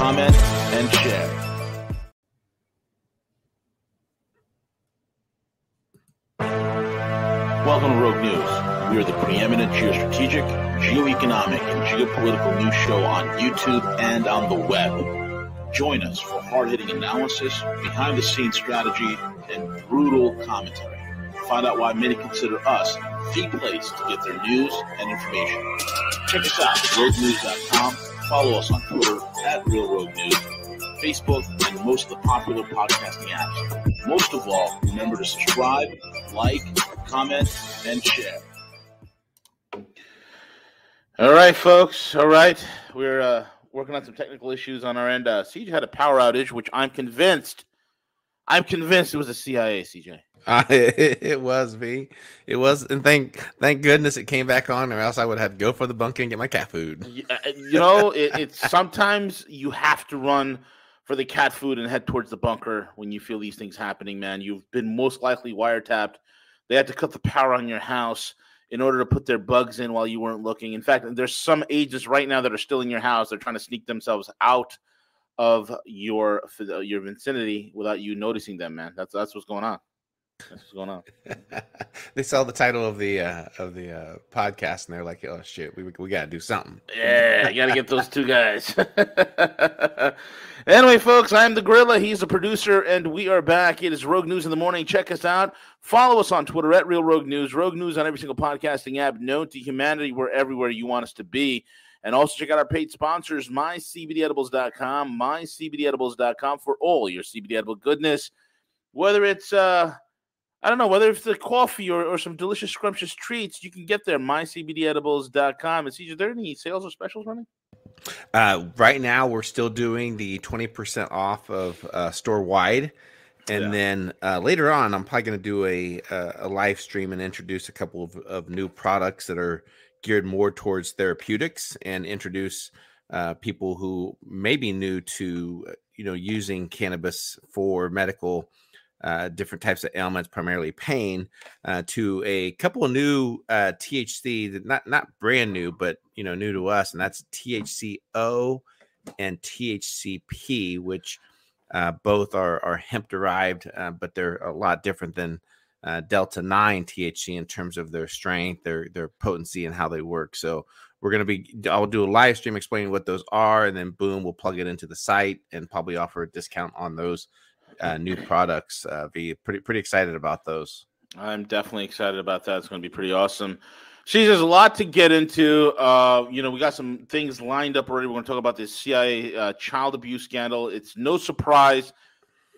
comment, and share. Welcome to Rogue News. We are the preeminent geostrategic, geoeconomic, and geopolitical news show on YouTube and on the web. Join us for hard-hitting analysis, behind-the-scenes strategy, and brutal commentary. Find out why many consider us the place to get their news and information. Check us out at roguenews.com. Follow us on Twitter at Real Rogue News, Facebook, and most of the popular podcasting apps. Most of all, remember to subscribe, like, comment, and share. All right, folks. All right. We're uh, working on some technical issues on our end. Uh, CJ had a power outage, which I'm convinced, I'm convinced it was a CIA, CJ. Uh, it, it was me. It was, and thank thank goodness it came back on, or else I would have to go for the bunker and get my cat food. You, uh, you know, it, it's sometimes you have to run for the cat food and head towards the bunker when you feel these things happening, man. You've been most likely wiretapped. They had to cut the power on your house in order to put their bugs in while you weren't looking. In fact, there's some agents right now that are still in your house. They're trying to sneak themselves out of your your vicinity without you noticing them, man. That's that's what's going on. That's what's going on. they saw the title of the uh, of the uh, podcast and they're like, "Oh shit, we we got to do something." Yeah, you got to get those two guys. anyway, folks, I'm the Gorilla. He's the producer, and we are back. It is Rogue News in the morning. Check us out. Follow us on Twitter at Real Rogue News. Rogue News on every single podcasting app. Known to humanity. We're everywhere you want us to be. And also check out our paid sponsors, mycbdedibles.com, mycbdedibles.com for all your CBD edible goodness. Whether it's uh I don't know whether it's the coffee or, or some delicious, scrumptious treats, you can get there. MyCBDEdibles.com. Is there any sales or specials running? Uh, right now, we're still doing the 20% off of uh, store wide. And yeah. then uh, later on, I'm probably going to do a, a live stream and introduce a couple of, of new products that are geared more towards therapeutics and introduce uh, people who may be new to you know using cannabis for medical uh, different types of ailments, primarily pain, uh, to a couple of new uh, THC that not not brand new, but you know new to us, and that's THCO and THCP, which uh, both are are hemp derived, uh, but they're a lot different than Delta Nine THC in terms of their strength, their their potency, and how they work. So we're going to be i'll do a live stream explaining what those are and then boom we'll plug it into the site and probably offer a discount on those uh, new products. Uh, be pretty pretty excited about those. I'm definitely excited about that. It's going to be pretty awesome. She's there's a lot to get into. Uh, you know, we got some things lined up already. We're going to talk about this CIA uh, child abuse scandal. It's no surprise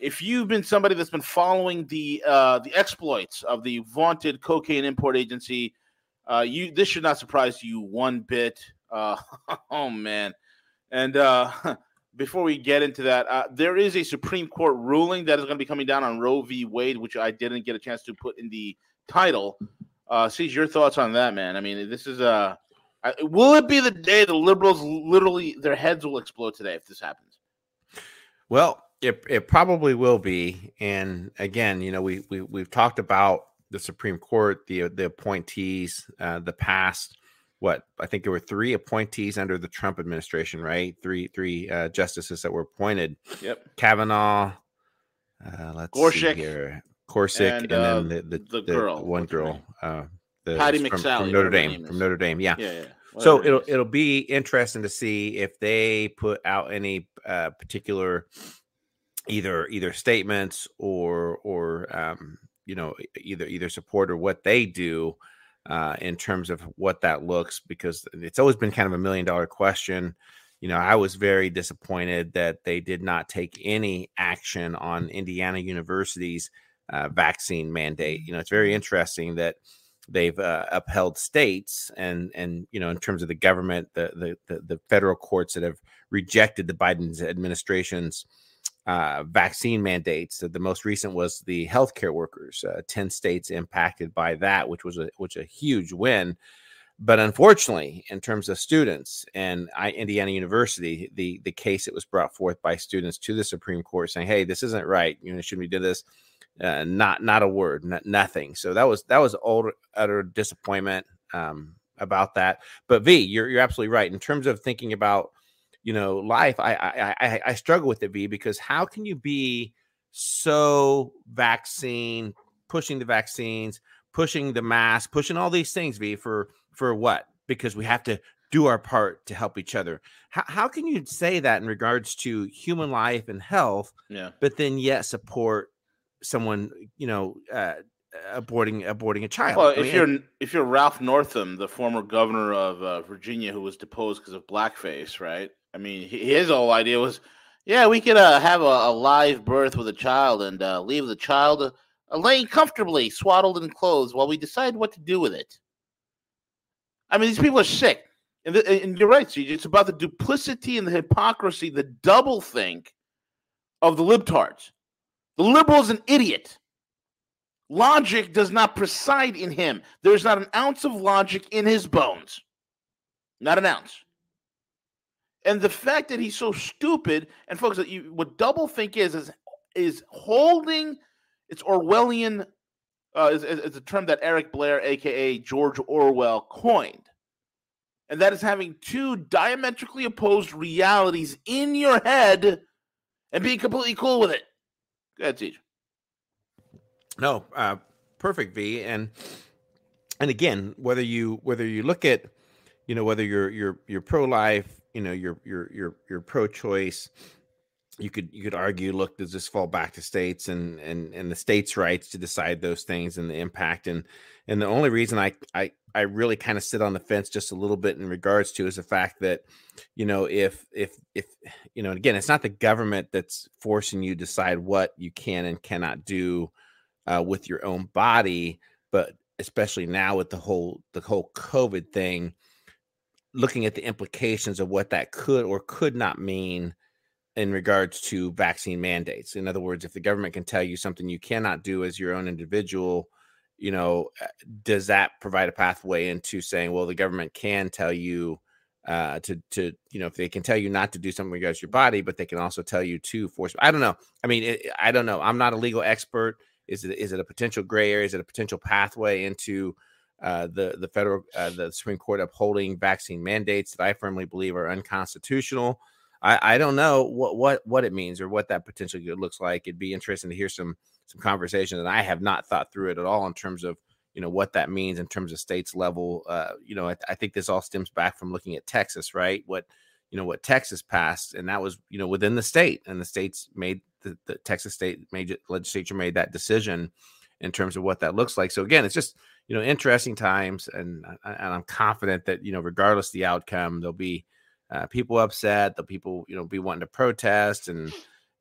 if you've been somebody that's been following the uh, the exploits of the vaunted cocaine import agency. Uh, you this should not surprise you one bit. Uh, oh man, and uh, before we get into that, uh, there is a Supreme Court ruling that is going to be coming down on Roe v. Wade, which I didn't get a chance to put in the title. Uh, Sees your thoughts on that, man. I mean, this is a. Uh, will it be the day the liberals literally their heads will explode today if this happens? Well, it it probably will be. And again, you know, we we we've talked about the Supreme Court, the the appointees, uh, the past what I think there were three appointees under the Trump administration, right? Three three uh, justices that were appointed. Yep. Kavanaugh. Uh, let's Gorsuch, see here. Gorsuch, and, and uh, then the, the, the, the girl, one girl, uh, the, Patty from, McSally from Notre Dame, from Notre Dame, yeah. yeah, yeah. So it'll it'll be interesting to see if they put out any uh, particular either either statements or or um, you know either either support or what they do uh, in terms of what that looks because it's always been kind of a million dollar question. You know, I was very disappointed that they did not take any action on Indiana University's uh, vaccine mandate. You know, it's very interesting that they've uh, upheld states and and you know in terms of the government the, the the the federal courts that have rejected the Biden administration's uh, vaccine mandates. The most recent was the healthcare workers. Uh, Ten states impacted by that, which was a which a huge win. But unfortunately, in terms of students and I, Indiana University, the the case that was brought forth by students to the Supreme Court saying, "Hey, this isn't right. You know, shouldn't we do this?" Uh, not not a word, not, nothing. So that was that was utter, utter disappointment um, about that. But V, you're you're absolutely right in terms of thinking about you know life. I I I, I struggle with it, V, because how can you be so vaccine pushing the vaccines, pushing the mask, pushing all these things, V, for for what? Because we have to do our part to help each other. How, how can you say that in regards to human life and health, yeah. but then yet support someone, you know, uh, aborting aborting a child? Well, I if mean, you're if you're Ralph Northam, the former governor of uh, Virginia, who was deposed because of blackface, right? I mean, his whole idea was, yeah, we could uh, have a, a, live birth with a child and uh, leave the child uh, laying comfortably, swaddled in clothes, while we decide what to do with it. I mean, these people are sick. And, the, and you're right, CJ. It's about the duplicity and the hypocrisy, the double think of the libtards. The liberal is an idiot. Logic does not preside in him. There's not an ounce of logic in his bones. Not an ounce. And the fact that he's so stupid, and folks, what double think is is is holding its Orwellian uh, is, is, a term that Eric Blair, aka George Orwell, coined. And that is having two diametrically opposed realities in your head and being completely cool with it. Go ahead, CJ. No, uh, perfect, V. And and again, whether you whether you look at, you know, whether you're you're you're pro life, you know, you're you're you're you're pro choice, you could you could argue look does this fall back to states and and and the states rights to decide those things and the impact? And and the only reason i i i really kind of sit on the fence just a little bit in regards to is the fact that you know if if if you know again it's not the government that's forcing you to decide what you can and cannot do uh, with your own body but especially now with the whole the whole covid thing looking at the implications of what that could or could not mean in regards to vaccine mandates. In other words, if the government can tell you something you cannot do as your own individual, you know, uh, does that provide a pathway into saying, well, the government can tell you uh, to to you know if they can tell you not to do something regards your body, but they can also tell you to force. I don't know. I mean, it, I don't know. I'm not a legal expert. Is it is it a potential gray area? Is it a potential pathway into uh, the the federal uh, the Supreme Court upholding vaccine mandates that I firmly believe are unconstitutional? I, I don't know what what what it means or what that potentially looks like. It'd be interesting to hear some some conversation that I have not thought through it at all in terms of you know what that means in terms of states level. Uh, you know, I, I think this all stems back from looking at Texas, right? What you know what Texas passed, and that was you know within the state, and the states made the, the Texas state major legislature made that decision in terms of what that looks like. So again, it's just you know interesting times, and and I'm confident that you know regardless the outcome, there'll be uh, people upset, the people you know be wanting to protest and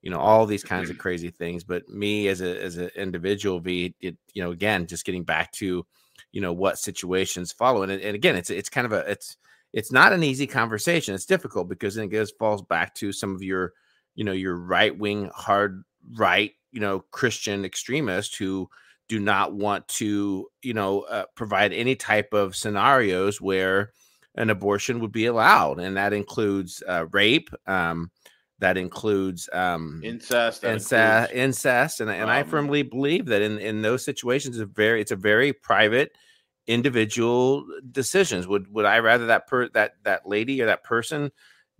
you know all these kinds of crazy things. But me as a as an individual, be it you know again just getting back to you know what situations follow, and, and again it's it's kind of a it's it's not an easy conversation. It's difficult because then it goes falls back to some of your you know your right wing hard right you know Christian extremists who do not want to you know uh, provide any type of scenarios where an abortion would be allowed, and that includes uh, rape. Um, that includes um, incest, that incest, includes, incest, and, and um, I firmly believe that in in those situations, it's a very it's a very private, individual decisions. Would would I rather that per that that lady or that person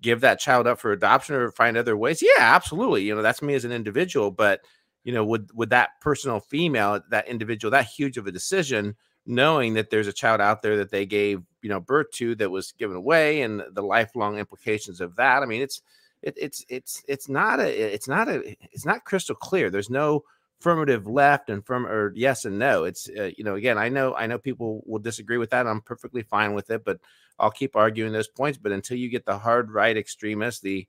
give that child up for adoption or find other ways? Yeah, absolutely. You know, that's me as an individual, but you know, would would that personal female, that individual, that huge of a decision? knowing that there's a child out there that they gave you know birth to that was given away and the lifelong implications of that i mean it's it, it's it's it's not a it's not a it's not crystal clear there's no affirmative left and from or yes and no it's uh, you know again i know i know people will disagree with that i'm perfectly fine with it but i'll keep arguing those points but until you get the hard right extremists the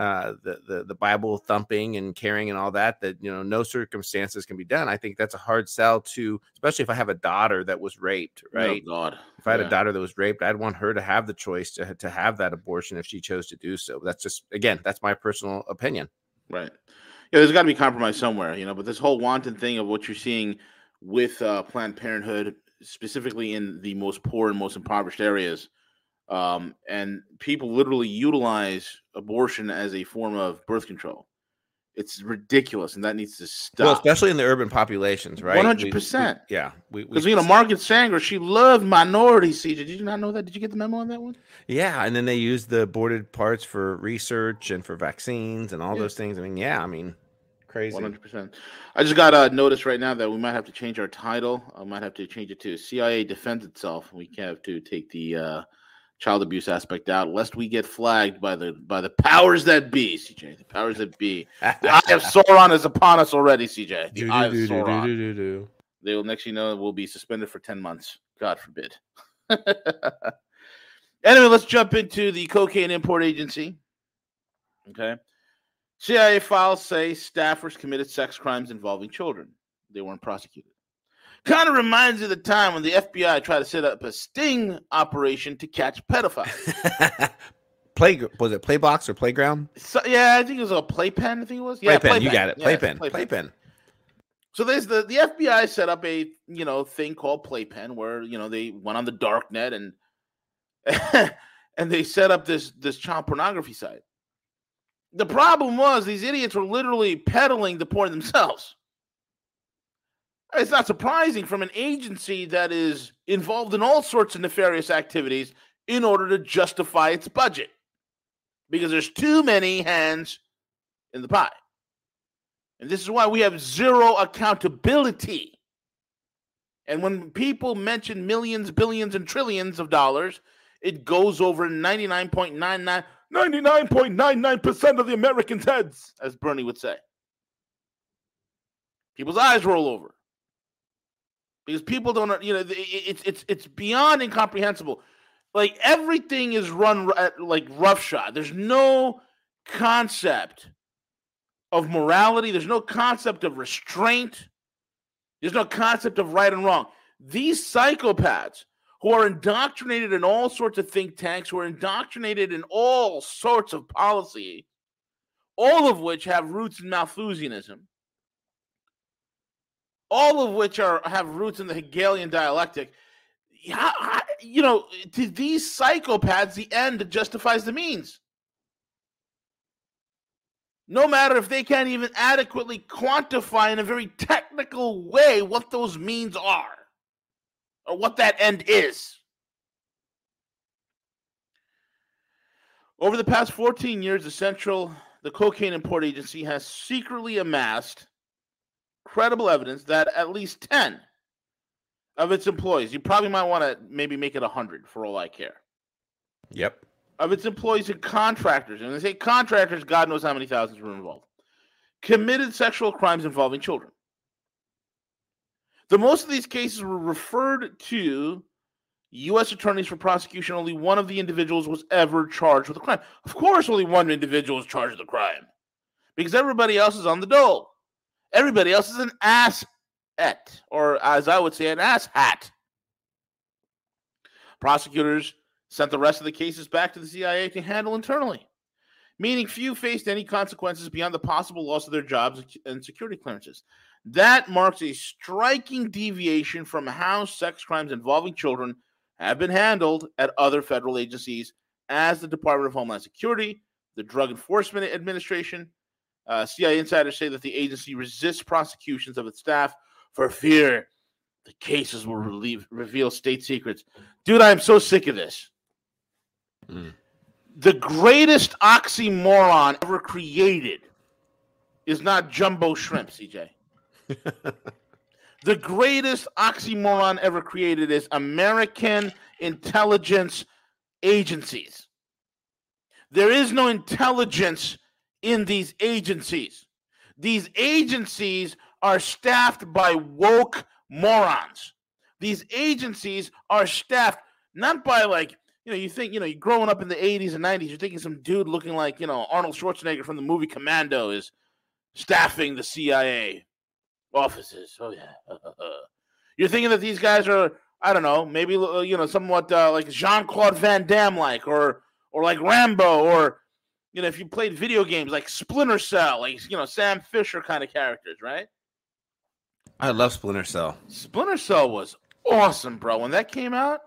uh, the, the the Bible thumping and caring and all that. That you know, no circumstances can be done. I think that's a hard sell to, especially if I have a daughter that was raped. Oh, right? Oh God! If I had yeah. a daughter that was raped, I'd want her to have the choice to to have that abortion if she chose to do so. That's just again, that's my personal opinion. Right. Yeah, there's got to be compromise somewhere, you know. But this whole wanton thing of what you're seeing with uh, Planned Parenthood, specifically in the most poor and most impoverished areas, um, and people literally utilize abortion as a form of birth control. It's ridiculous, and that needs to stop. Well, especially in the urban populations, right? One hundred percent. Yeah, because you know Margaret Sanger, she loved minorities. CJ, did you not know that? Did you get the memo on that one? Yeah, and then they used the aborted parts for research and for vaccines and all yeah. those things. I mean, yeah, I mean, crazy. One hundred percent. I just got a notice right now that we might have to change our title. I might have to change it to CIA defends itself. We have to take the uh, child abuse aspect out, lest we get flagged by the by the powers that be, CJ. The powers that be. The eye of Sauron is upon us already, CJ. The eye of Sauron. They will next you know we'll be suspended for 10 months. God forbid. anyway, let's jump into the cocaine import agency. Okay. CIA files say staffers committed sex crimes involving children. They weren't prosecuted. Kind of reminds you of the time when the FBI tried to set up a sting operation to catch pedophiles. Play was it Playbox or Playground? So, yeah, I think it was a Playpen. I think it was. Yeah, Playpen. Play you got it. Playpen. Yeah, Playpen. Playpen. So there's the the FBI set up a you know thing called Playpen where you know they went on the dark net and and they set up this this child pornography site. The problem was these idiots were literally peddling the porn themselves. It's not surprising from an agency that is involved in all sorts of nefarious activities in order to justify its budget because there's too many hands in the pie. And this is why we have zero accountability. And when people mention millions, billions, and trillions of dollars, it goes over 99.99 99.99% of the Americans' heads, as Bernie would say. People's eyes roll over because people don't you know it's it's it's beyond incomprehensible. Like everything is run like roughshod. There's no concept of morality. There's no concept of restraint. There's no concept of right and wrong. These psychopaths who are indoctrinated in all sorts of think tanks who are indoctrinated in all sorts of policy all of which have roots in malthusianism all of which are have roots in the Hegelian dialectic. you know, to these psychopaths, the end justifies the means. No matter if they can't even adequately quantify in a very technical way what those means are or what that end is. Over the past 14 years, the Central, the Cocaine Import Agency has secretly amassed credible evidence that at least 10 of its employees, you probably might want to maybe make it 100 for all I care. Yep. Of its employees and contractors, and they say contractors, God knows how many thousands were involved, committed sexual crimes involving children. The most of these cases were referred to U.S. attorneys for prosecution. Only one of the individuals was ever charged with a crime. Of course, only one individual is charged with a crime because everybody else is on the dole. Everybody else is an ass et, or as I would say, an ass hat. Prosecutors sent the rest of the cases back to the CIA to handle internally, meaning few faced any consequences beyond the possible loss of their jobs and security clearances. That marks a striking deviation from how sex crimes involving children have been handled at other federal agencies, as the Department of Homeland Security, the Drug Enforcement Administration, uh, CIA insiders say that the agency resists prosecutions of its staff for fear the cases will relieve, reveal state secrets. Dude, I'm so sick of this. Mm. The greatest oxymoron ever created is not jumbo shrimp, CJ. the greatest oxymoron ever created is American intelligence agencies. There is no intelligence in these agencies. These agencies are staffed by woke morons. These agencies are staffed not by like you know, you think, you know, you're growing up in the 80s and 90s, you're thinking some dude looking like, you know, Arnold Schwarzenegger from the movie Commando is staffing the CIA offices. Oh, yeah. you're thinking that these guys are, I don't know, maybe, you know, somewhat uh, like Jean Claude Van Damme like, or, or like Rambo, or, you know, if you played video games like Splinter Cell, like, you know, Sam Fisher kind of characters, right? I love Splinter Cell. Splinter Cell was awesome, bro. When that came out,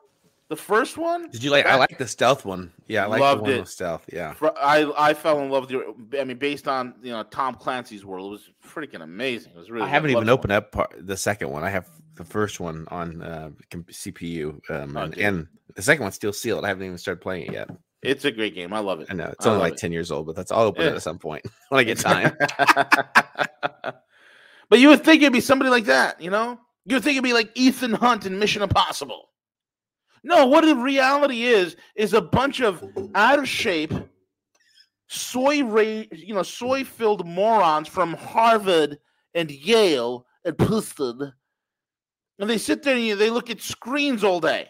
the first one. Did you like? I like the stealth one. Yeah, I like Loved the one it. with stealth. Yeah. I I fell in love with the. I mean, based on you know Tom Clancy's world, it was freaking amazing. It was really. I haven't even opened up part, the second one. I have the first one on uh, CPU, um, Oh, and, and the second one's still sealed. I haven't even started playing it yet. It. It's a great game. I love it. I know it's I only like it. ten years old, but that's I'll open it at some point when I get time. but you would think it'd be somebody like that, you know? You would think it'd be like Ethan Hunt in Mission Impossible. No, what the reality is is a bunch of out of shape, soy ra- you know, soy filled morons from Harvard and Yale and Princeton, and they sit there and you- they look at screens all day,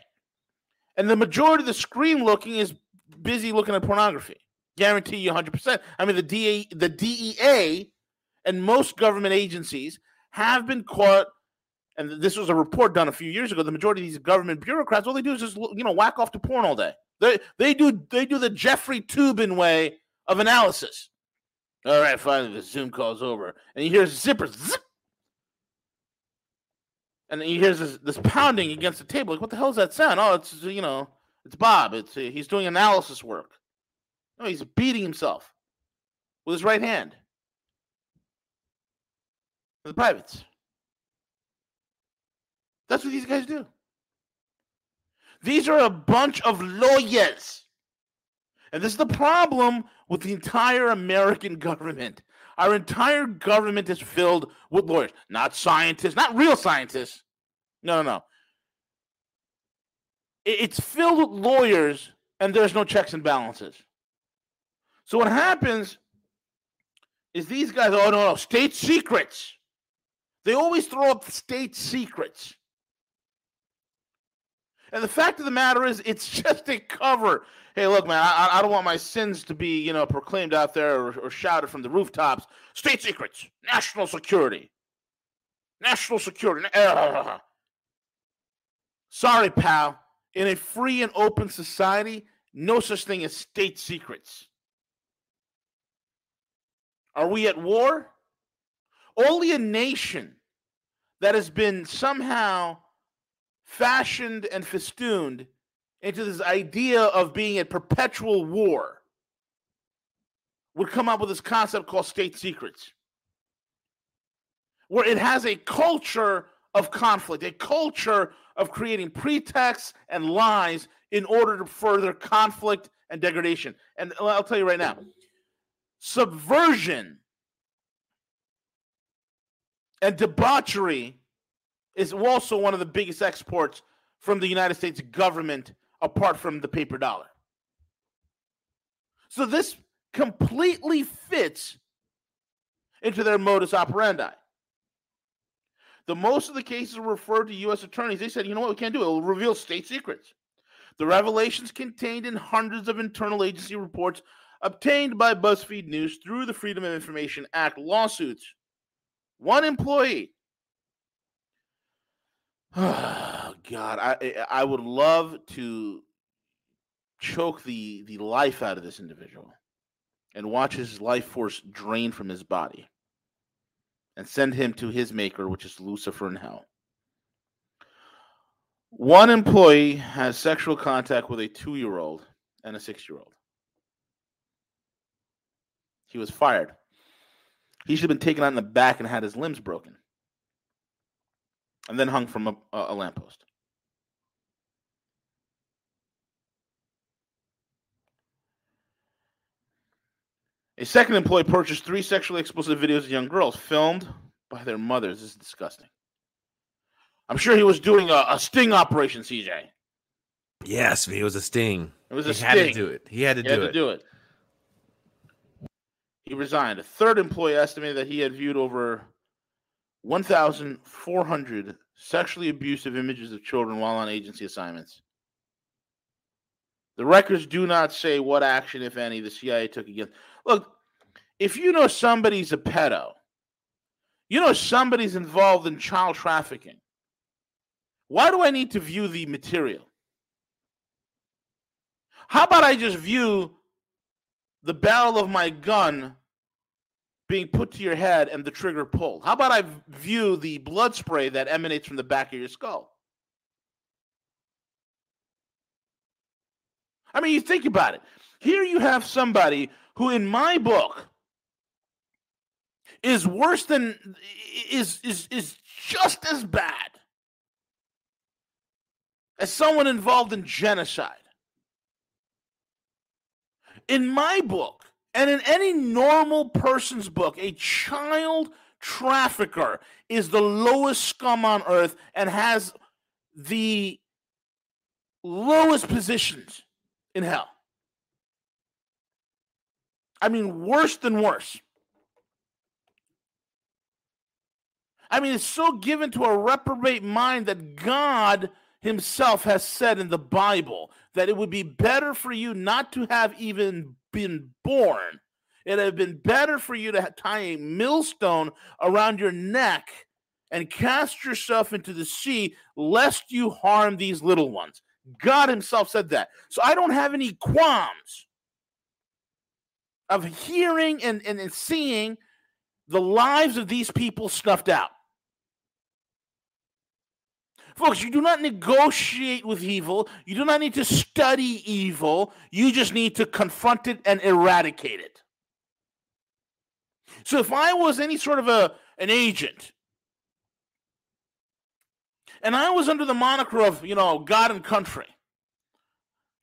and the majority of the screen looking is busy looking at pornography. Guarantee you 100%. I mean, the DA, the DEA and most government agencies have been caught. And this was a report done a few years ago. The majority of these government bureaucrats, all they do is just you know whack off to porn all day. They they do they do the Jeffrey Toobin way of analysis. All right, finally the Zoom call's over, and you hear zippers, zip, and you hear this this pounding against the table. Like, what the hell is that sound? Oh, it's you know, it's Bob. It's uh, he's doing analysis work. No, he's beating himself with his right hand. The privates. That's what these guys do. These are a bunch of lawyers. And this is the problem with the entire American government. Our entire government is filled with lawyers, not scientists, not real scientists. No, no, no. It's filled with lawyers, and there's no checks and balances. So what happens is these guys, oh, no, no, state secrets. They always throw up state secrets. And the fact of the matter is, it's just a cover. Hey, look, man, I, I don't want my sins to be, you know, proclaimed out there or, or shouted from the rooftops. State secrets, national security, national security. Sorry, pal. In a free and open society, no such thing as state secrets. Are we at war? Only a nation that has been somehow fashioned and festooned into this idea of being at perpetual war would come up with this concept called state secrets, where it has a culture of conflict, a culture of creating pretexts and lies in order to further conflict and degradation. And I'll tell you right now subversion and debauchery is also one of the biggest exports from the United States government apart from the paper dollar. So this completely fits into their modus operandi. The most of the cases were referred to U.S. attorneys. They said, you know what, we can't do it. It will reveal state secrets. The revelations contained in hundreds of internal agency reports obtained by BuzzFeed News through the Freedom of Information Act lawsuits. One employee. God, I I would love to choke the the life out of this individual and watch his life force drain from his body and send him to his maker, which is Lucifer in hell. One employee has sexual contact with a two year old and a six year old. He was fired. He should have been taken out in the back and had his limbs broken and then hung from a, a, lamppost. A second employee purchased three sexually explicit videos of young girls filmed by their mothers. This is disgusting. I'm sure he was doing a, a sting operation, CJ. Yes, it was a sting. It was a he had to do it. He had to He do had to do it. He resigned. A third employee estimated that he had viewed over 1,400 sexually abusive images of children while on agency assignments. The records do not say what action, if any, the CIA took against. Look, if you know somebody's a pedo, you know somebody's involved in child trafficking. Why do I need to view the material? How about I just view the barrel of my gun being put to your head and the trigger pulled? How about I view the blood spray that emanates from the back of your skull? I mean, you think about it. Here you have somebody who, in my book, is worse than is is is just as bad as someone involved in genocide. In my book, and in any normal person's book, a child trafficker is the lowest scum on earth and has the lowest positions in hell. I mean, worse than worse. I mean, it's so given to a reprobate mind that God Himself has said in the Bible that it would be better for you not to have even been born. It would have been better for you to tie a millstone around your neck and cast yourself into the sea, lest you harm these little ones. God Himself said that. So I don't have any qualms of hearing and, and, and seeing the lives of these people snuffed out. Folks, you do not negotiate with evil. You do not need to study evil. You just need to confront it and eradicate it. So if I was any sort of a an agent and I was under the moniker of, you know, God and country,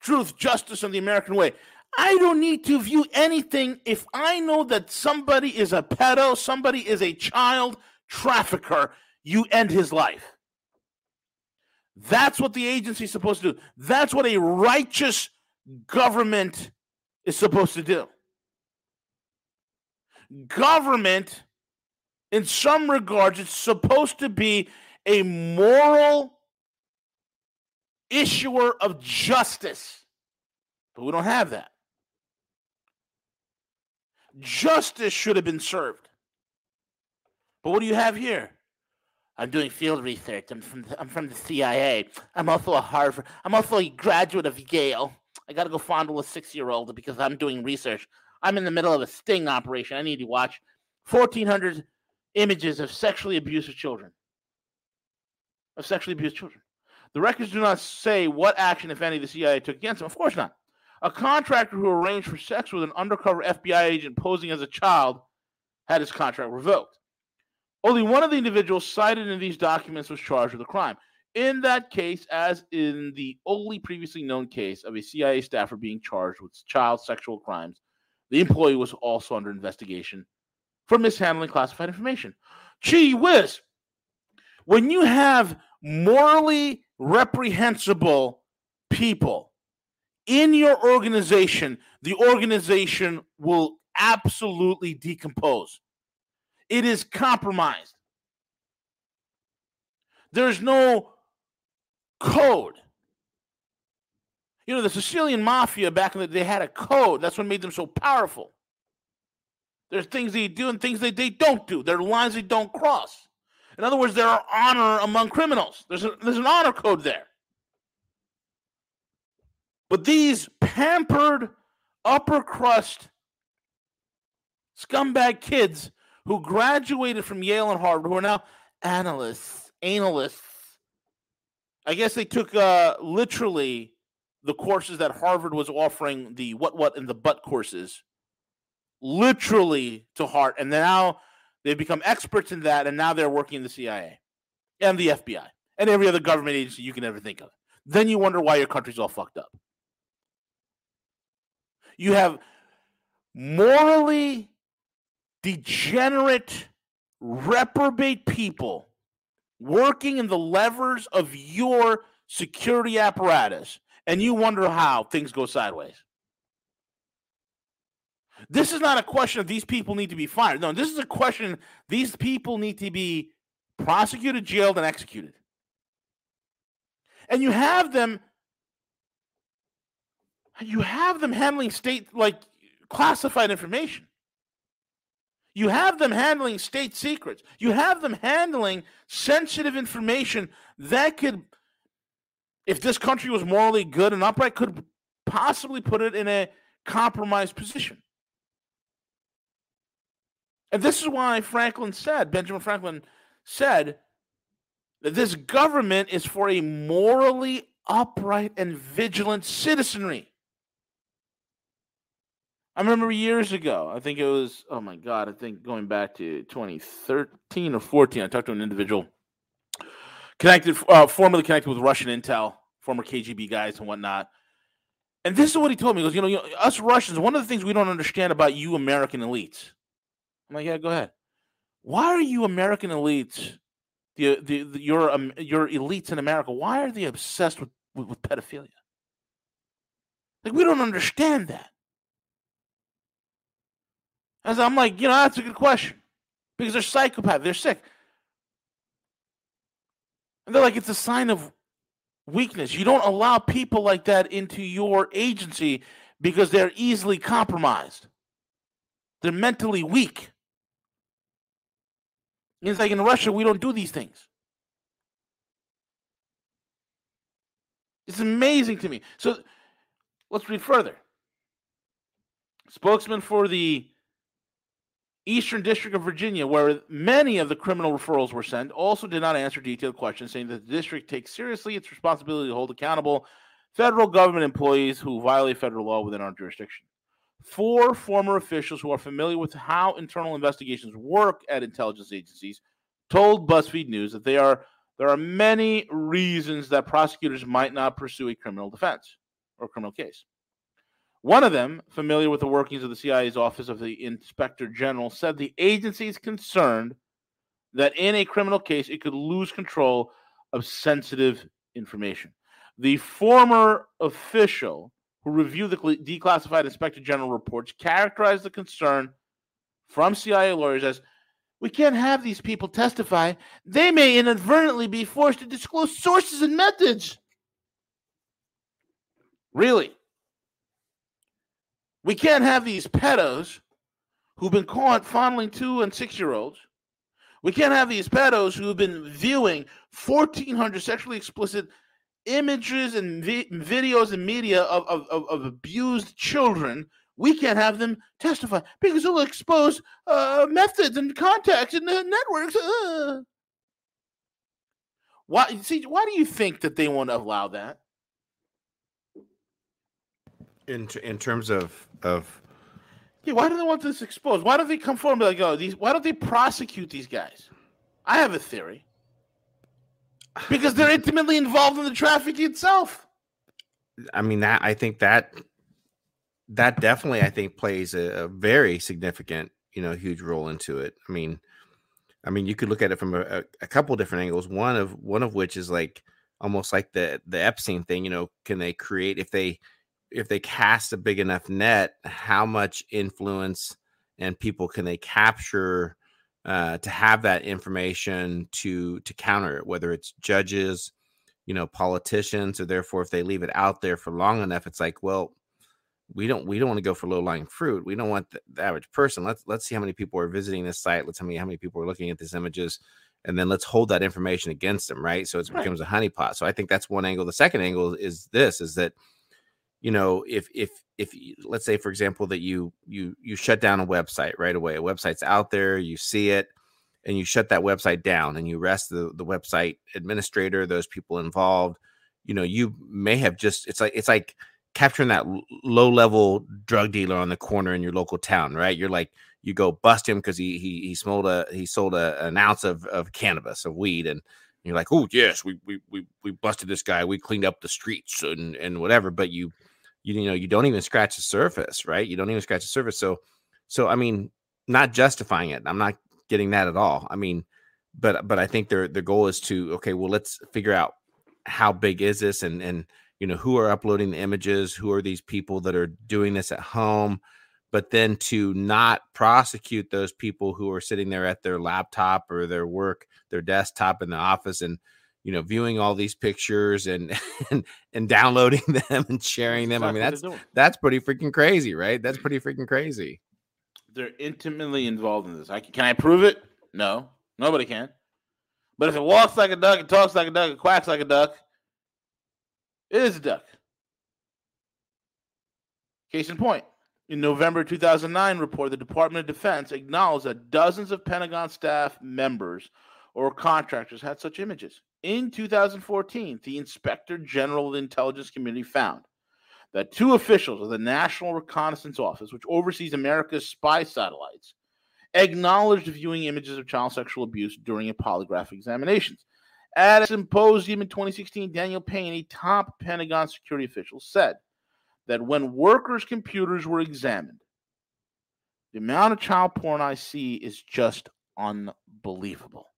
truth, justice, and the American way, I don't need to view anything if I know that somebody is a pedo, somebody is a child trafficker, you end his life. That's what the agency is supposed to do. That's what a righteous government is supposed to do. Government, in some regards, it's supposed to be a moral issuer of justice. But we don't have that. Justice should have been served. But what do you have here? I'm doing field research. I'm from the, I'm from the CIA. I'm also a Harvard. I'm also a graduate of Yale. I got to go fondle a six year old because I'm doing research. I'm in the middle of a sting operation. I need to watch 1,400 images of sexually abused children of sexually abused children. The records do not say what action, if any, the CIA took against him. Of course not. A contractor who arranged for sex with an undercover FBI agent posing as a child had his contract revoked. Only one of the individuals cited in these documents was charged with a crime. In that case, as in the only previously known case of a CIA staffer being charged with child sexual crimes, the employee was also under investigation for mishandling classified information. Gee whiz! When you have morally reprehensible people in your organization, the organization will absolutely decompose. It is compromised. There's no code. You know, the Sicilian mafia back in the day had a code. That's what made them so powerful. There's things they do and things that they don't do. There are lines they don't cross. In other words, there are honor among criminals. There's, a, there's an honor code there. But these pampered, upper crust, scumbag kids who graduated from Yale and Harvard, who are now analysts, analysts, I guess they took uh, literally the courses that Harvard was offering, the what, what, and the but courses, literally to heart. And now They've become experts in that, and now they're working in the CIA and the FBI and every other government agency you can ever think of. Then you wonder why your country's all fucked up. You have morally degenerate, reprobate people working in the levers of your security apparatus, and you wonder how things go sideways. This is not a question of these people need to be fired. No, this is a question these people need to be prosecuted, jailed, and executed. And you have them You have them handling state like classified information. You have them handling state secrets. You have them handling sensitive information that could, if this country was morally good and upright, could possibly put it in a compromised position. And this is why Franklin said, Benjamin Franklin said, that this government is for a morally upright and vigilant citizenry. I remember years ago, I think it was, oh my God, I think going back to 2013 or 14, I talked to an individual connected, uh, formerly connected with Russian intel, former KGB guys and whatnot. And this is what he told me. He goes, you know, you know, us Russians, one of the things we don't understand about you American elites. I'm like, yeah, go ahead. Why are you American elites, the, the, the your um, your elites in America, why are they obsessed with, with, with pedophilia? Like, we don't understand that. As I'm like, you know, that's a good question. Because they're psychopaths, they're sick. And they're like, it's a sign of weakness. You don't allow people like that into your agency because they're easily compromised. They're mentally weak. It's like in Russia, we don't do these things. It's amazing to me. So let's read further. Spokesman for the Eastern District of Virginia, where many of the criminal referrals were sent, also did not answer detailed questions, saying that the district takes seriously its responsibility to hold accountable federal government employees who violate federal law within our jurisdiction. Four former officials who are familiar with how internal investigations work at intelligence agencies told BuzzFeed News that they are there are many reasons that prosecutors might not pursue a criminal defense or criminal case. One of them, familiar with the workings of the CIA's Office of the Inspector General, said the agency is concerned that in a criminal case it could lose control of sensitive information. The former official who reviewed the declassified Inspector General reports characterized the concern from CIA lawyers as we can't have these people testify. They may inadvertently be forced to disclose sources and methods. Really? We can't have these pedos who've been caught fondling two and six year olds. We can't have these pedos who've been viewing 1,400 sexually explicit images and vi- videos and media of, of, of, of, abused children. We can't have them testify because it'll expose uh, methods and contacts and uh, networks. Uh. Why, see, why do you think that they won't allow that? In, in terms of of yeah, why do they want this exposed? Why don't they come forward and be like, oh, these why don't they prosecute these guys? I have a theory. Because they're intimately involved in the trafficking itself. I mean that I think that that definitely I think plays a, a, very significant, you know, huge role into it. I mean, I mean, you could look at it from a, a couple different angles. One of one of which is like almost like the the Epstein thing. You know, can they create if they if they cast a big enough net, how much influence and people can they capture uh, to have that information to to counter it, whether it's judges, you know, politicians, or therefore if they leave it out there for long enough, it's like, well, we don't we don't want to go for low lying fruit. We don't want the, the, average person. Let's let's see how many people are visiting this site. Let's see how many people are looking at these images, and then let's hold that information against them, right? So it right. becomes a honeypot. So I think that's one angle. The second angle is this: is that you know if if if let's say for example that you you you shut down a website right away a website's out there you see it and you shut that website down and you arrest the, the website administrator those people involved you know you may have just it's like it's like capturing that low level drug dealer on the corner in your local town right? You're like you go bust him because he he he sold a he sold a, an ounce of, of cannabis of weed and you're like oh yes we, we we we busted this guy we cleaned up the streets and and whatever but you you, you know you don't even scratch the surface right? You don't even scratch the surface. So so i mean not justifying it i'm not getting that at all. I mean but but i think their their goal is to okay well let's figure out how big is this and and you know who are uploading the images? Who are these people that are doing this at home? But then to not prosecute those people who are sitting there at their laptop or their work their desktop in the office and you know, viewing all these pictures and and, and downloading them and sharing them. I mean, that's that's pretty freaking crazy, right? That's pretty freaking crazy. They're intimately involved in this. I can, can I prove it? No, nobody can. But if it walks like a duck, it talks like a duck, it quacks like a duck, it is a duck. Case in point, in November 2009 report, the Department of Defense acknowledged that dozens of Pentagon staff members or contractors had such images. In 2014, the Inspector General of the Intelligence Community found that two officials of the National Reconnaissance Office, which oversees America's spy satellites, acknowledged viewing images of child sexual abuse during a polygraph examinations. At a symposium in 2016, Daniel Payne, a top Pentagon security official, said that when workers' computers were examined, the amount of child porn I see is just unbelievable.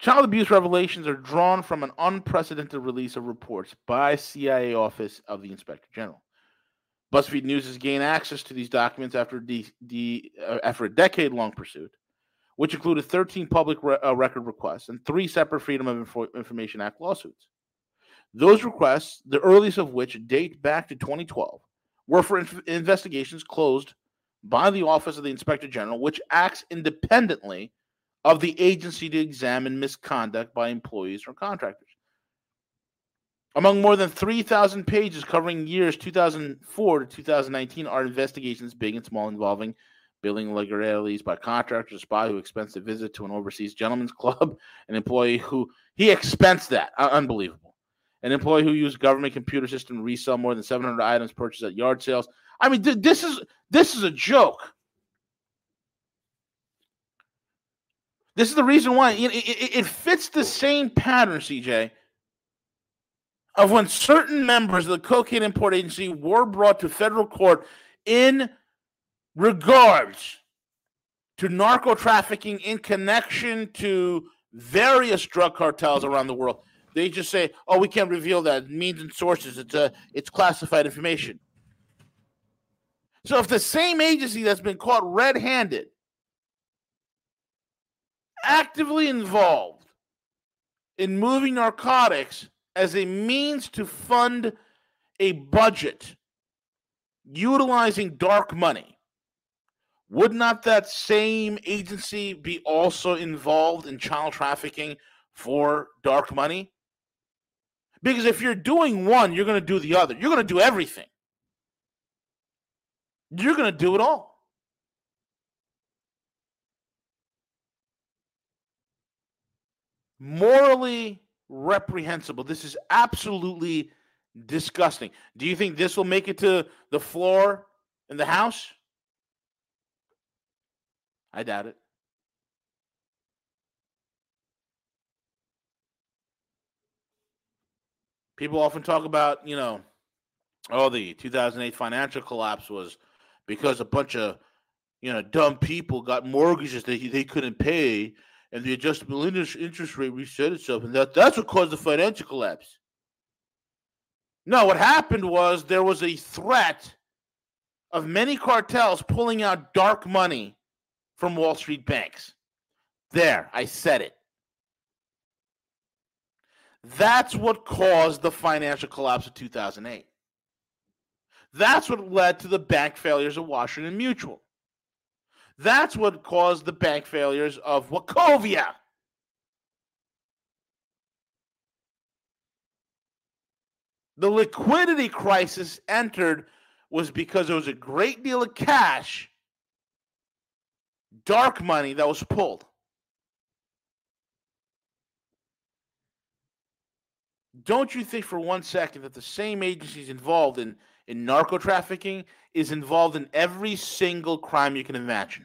Child abuse revelations are drawn from an unprecedented release of reports by CIA Office of the Inspector General. BuzzFeed News has gained access to these documents after, the, the, uh, after a decade long pursuit, which included 13 public re- uh, record requests and three separate Freedom of Info- Information Act lawsuits. Those requests, the earliest of which date back to 2012, were for inf- investigations closed by the Office of the Inspector General, which acts independently of the agency to examine misconduct by employees or contractors. Among more than 3,000 pages covering years 2004 to 2019 are investigations, big and small, involving billing irregularities by contractors, a spy who expensed a visit to an overseas gentleman's club, an employee who he expensed that. Uh, unbelievable. An employee who used government computer system to resell more than 700 items purchased at yard sales. I mean, th- this is this is a joke. This is the reason why it, it, it fits the same pattern, CJ, of when certain members of the cocaine import agency were brought to federal court in regards to narco trafficking in connection to various drug cartels around the world. They just say, "Oh, we can't reveal that means and sources. It's a it's classified information." So if the same agency that's been caught red-handed actively involved in moving narcotics as a means to fund a budget utilizing dark money, would not that same agency be also involved in child trafficking for dark money? Because if you're doing one, you're going to do the other. You're going to do everything. You're going to do it all. Morally reprehensible. This is absolutely disgusting. Do you think this will make it to the floor in the House? I doubt it. People often talk about, you know, oh, the 2008 financial collapse was because a bunch of, you know, dumb people got mortgages that they couldn't pay and the adjustable interest rate reset itself, and that, that's what caused the financial collapse. No, what happened was there was a threat of many cartels pulling out dark money from Wall Street banks. There, I said it. That's what caused the financial collapse of 2008. That's what led to the bank failures of Washington Mutual. That's what caused the bank failures of Wachovia. The liquidity crisis entered was because there was a great deal of cash, dark money that was pulled. Don't you think for one second that the same agencies involved in, in narco trafficking is involved in every single crime you can imagine?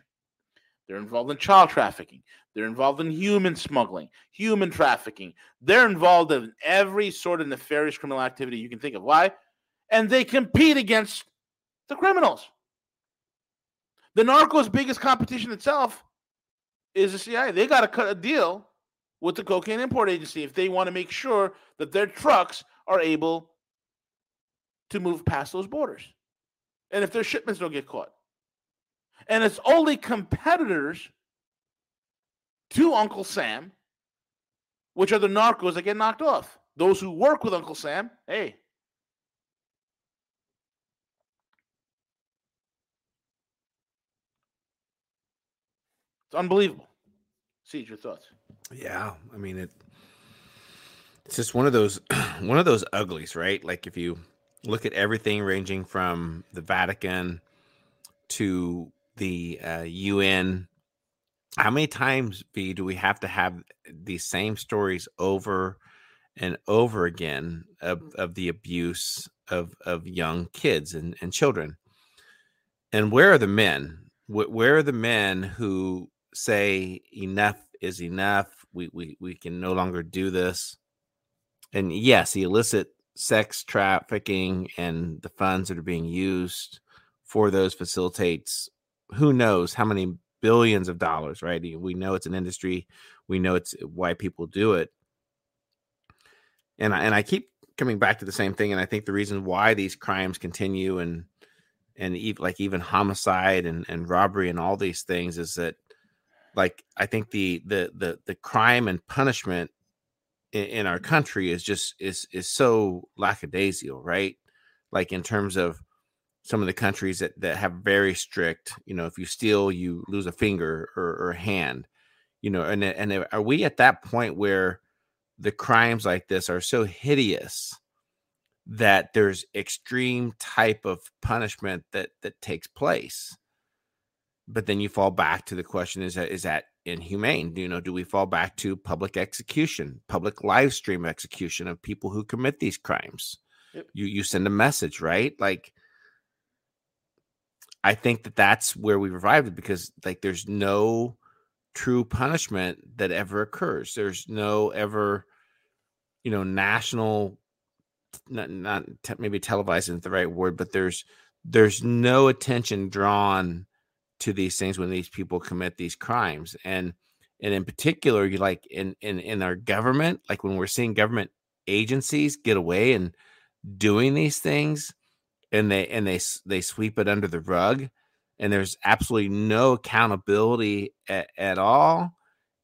They're involved in child trafficking. They're involved in human smuggling, human trafficking. They're involved in every sort of nefarious criminal activity you can think of. Why? And they compete against the criminals. The narcos' biggest competition itself is the CIA. They got to cut a deal with the cocaine import agency if they want to make sure that their trucks are able to move past those borders. And if their shipments don't get caught. And it's only competitors to Uncle Sam, which are the narcos that get knocked off. Those who work with Uncle Sam, hey. It's unbelievable. CJ your thoughts. Yeah, I mean it. It's just one of those, one of those uglies, right? Like if you look at everything ranging from the Vatican to the uh, UN. How many times, V, do we have to have these same stories over and over again of, of the abuse of, of young kids and, and children? And where are the men? Where are the men who say enough is enough? We, we, we can no longer do this. And yes, the illicit sex trafficking and the funds that are being used for those facilitates who knows how many billions of dollars, right? We know it's an industry. We know it's uh, why people do it. And I, and I keep coming back to the same thing. And I think the reason why these crimes continue and and even like even homicide and, and robbery and all these things is that like I think the the the the crime and punishment in, in our country is just is is so lackadaisical, right? Like in terms of some of the countries that, that have very strict, you know, if you steal, you lose a finger or, or a hand, you know, and and are we at that point where the crimes like this are so hideous that there's extreme type of punishment that that takes place? But then you fall back to the question: Is that is that inhumane? Do you know? Do we fall back to public execution, public live stream execution of people who commit these crimes? Yep. You you send a message, right? Like, I think that that's where we revived it because like there's no true punishment that ever occurs. There's no ever, you know, national, not, not te- maybe televised isn't the right word, but there's there's no attention drawn to these things when these people commit these crimes and and in particular you like in in in our government like when we're seeing government agencies get away and doing these things and they and they they sweep it under the rug and there's absolutely no accountability at, at all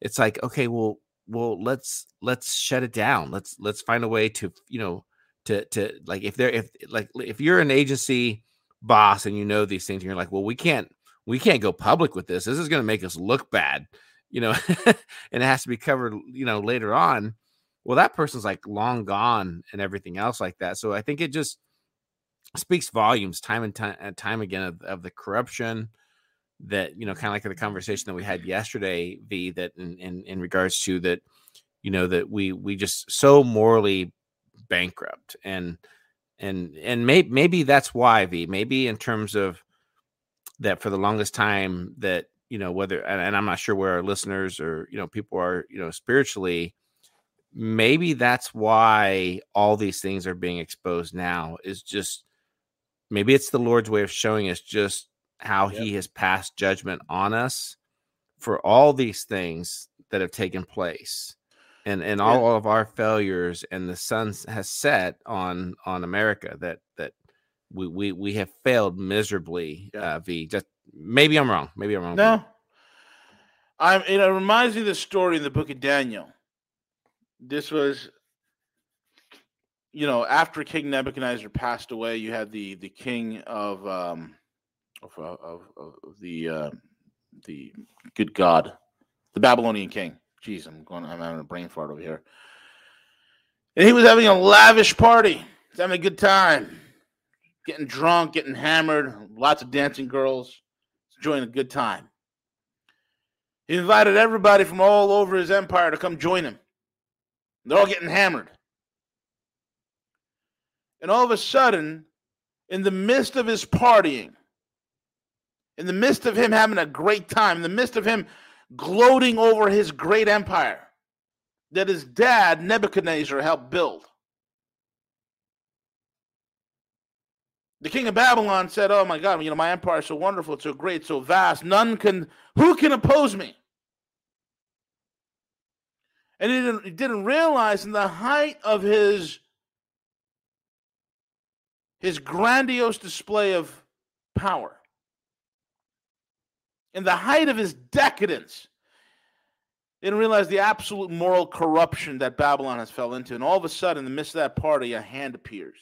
it's like okay well well let's let's shut it down let's let's find a way to you know to to like if they're if like if you're an agency boss and you know these things and you're like well we can't we can't go public with this. This is going to make us look bad, you know, and it has to be covered, you know, later on. Well, that person's like long gone and everything else like that. So I think it just speaks volumes time and time time again of, of the corruption that, you know, kind of like the conversation that we had yesterday, V, that in, in, in regards to that, you know, that we, we just so morally bankrupt. And, and, and maybe, maybe that's why V, maybe in terms of, that for the longest time that you know whether and, and, i'm not sure where our listeners or you know people are you know spiritually maybe that's why all these things are being exposed now is just maybe it's the lord's way of showing us just how yep. he has passed judgment on us for all these things that have taken place and and yeah. all of our failures and the sun has set on on america that that we we we have failed miserably. Yeah. Uh, v just maybe I'm wrong. Maybe I'm wrong. No, I'm. It reminds me of the story in the book of Daniel. This was, you know, after King Nebuchadnezzar passed away, you had the the king of um of uh, of, of the uh, the good God, the Babylonian king. Jeez, I'm going. I'm having a brain fart over here. And he was having a lavish party. He's having a good time getting drunk, getting hammered, lots of dancing girls, enjoying a good time. He invited everybody from all over his empire to come join him. They're all getting hammered. And all of a sudden, in the midst of his partying, in the midst of him having a great time, in the midst of him gloating over his great empire that his dad, Nebuchadnezzar, helped build, the king of Babylon said, Oh my God, you know, my empire is so wonderful, it's so great, so vast. None can, who can oppose me? And he didn't, he didn't realize in the height of his, his grandiose display of power, in the height of his decadence, They didn't realize the absolute moral corruption that Babylon has fell into. And all of a sudden, in the midst of that party, a hand appears.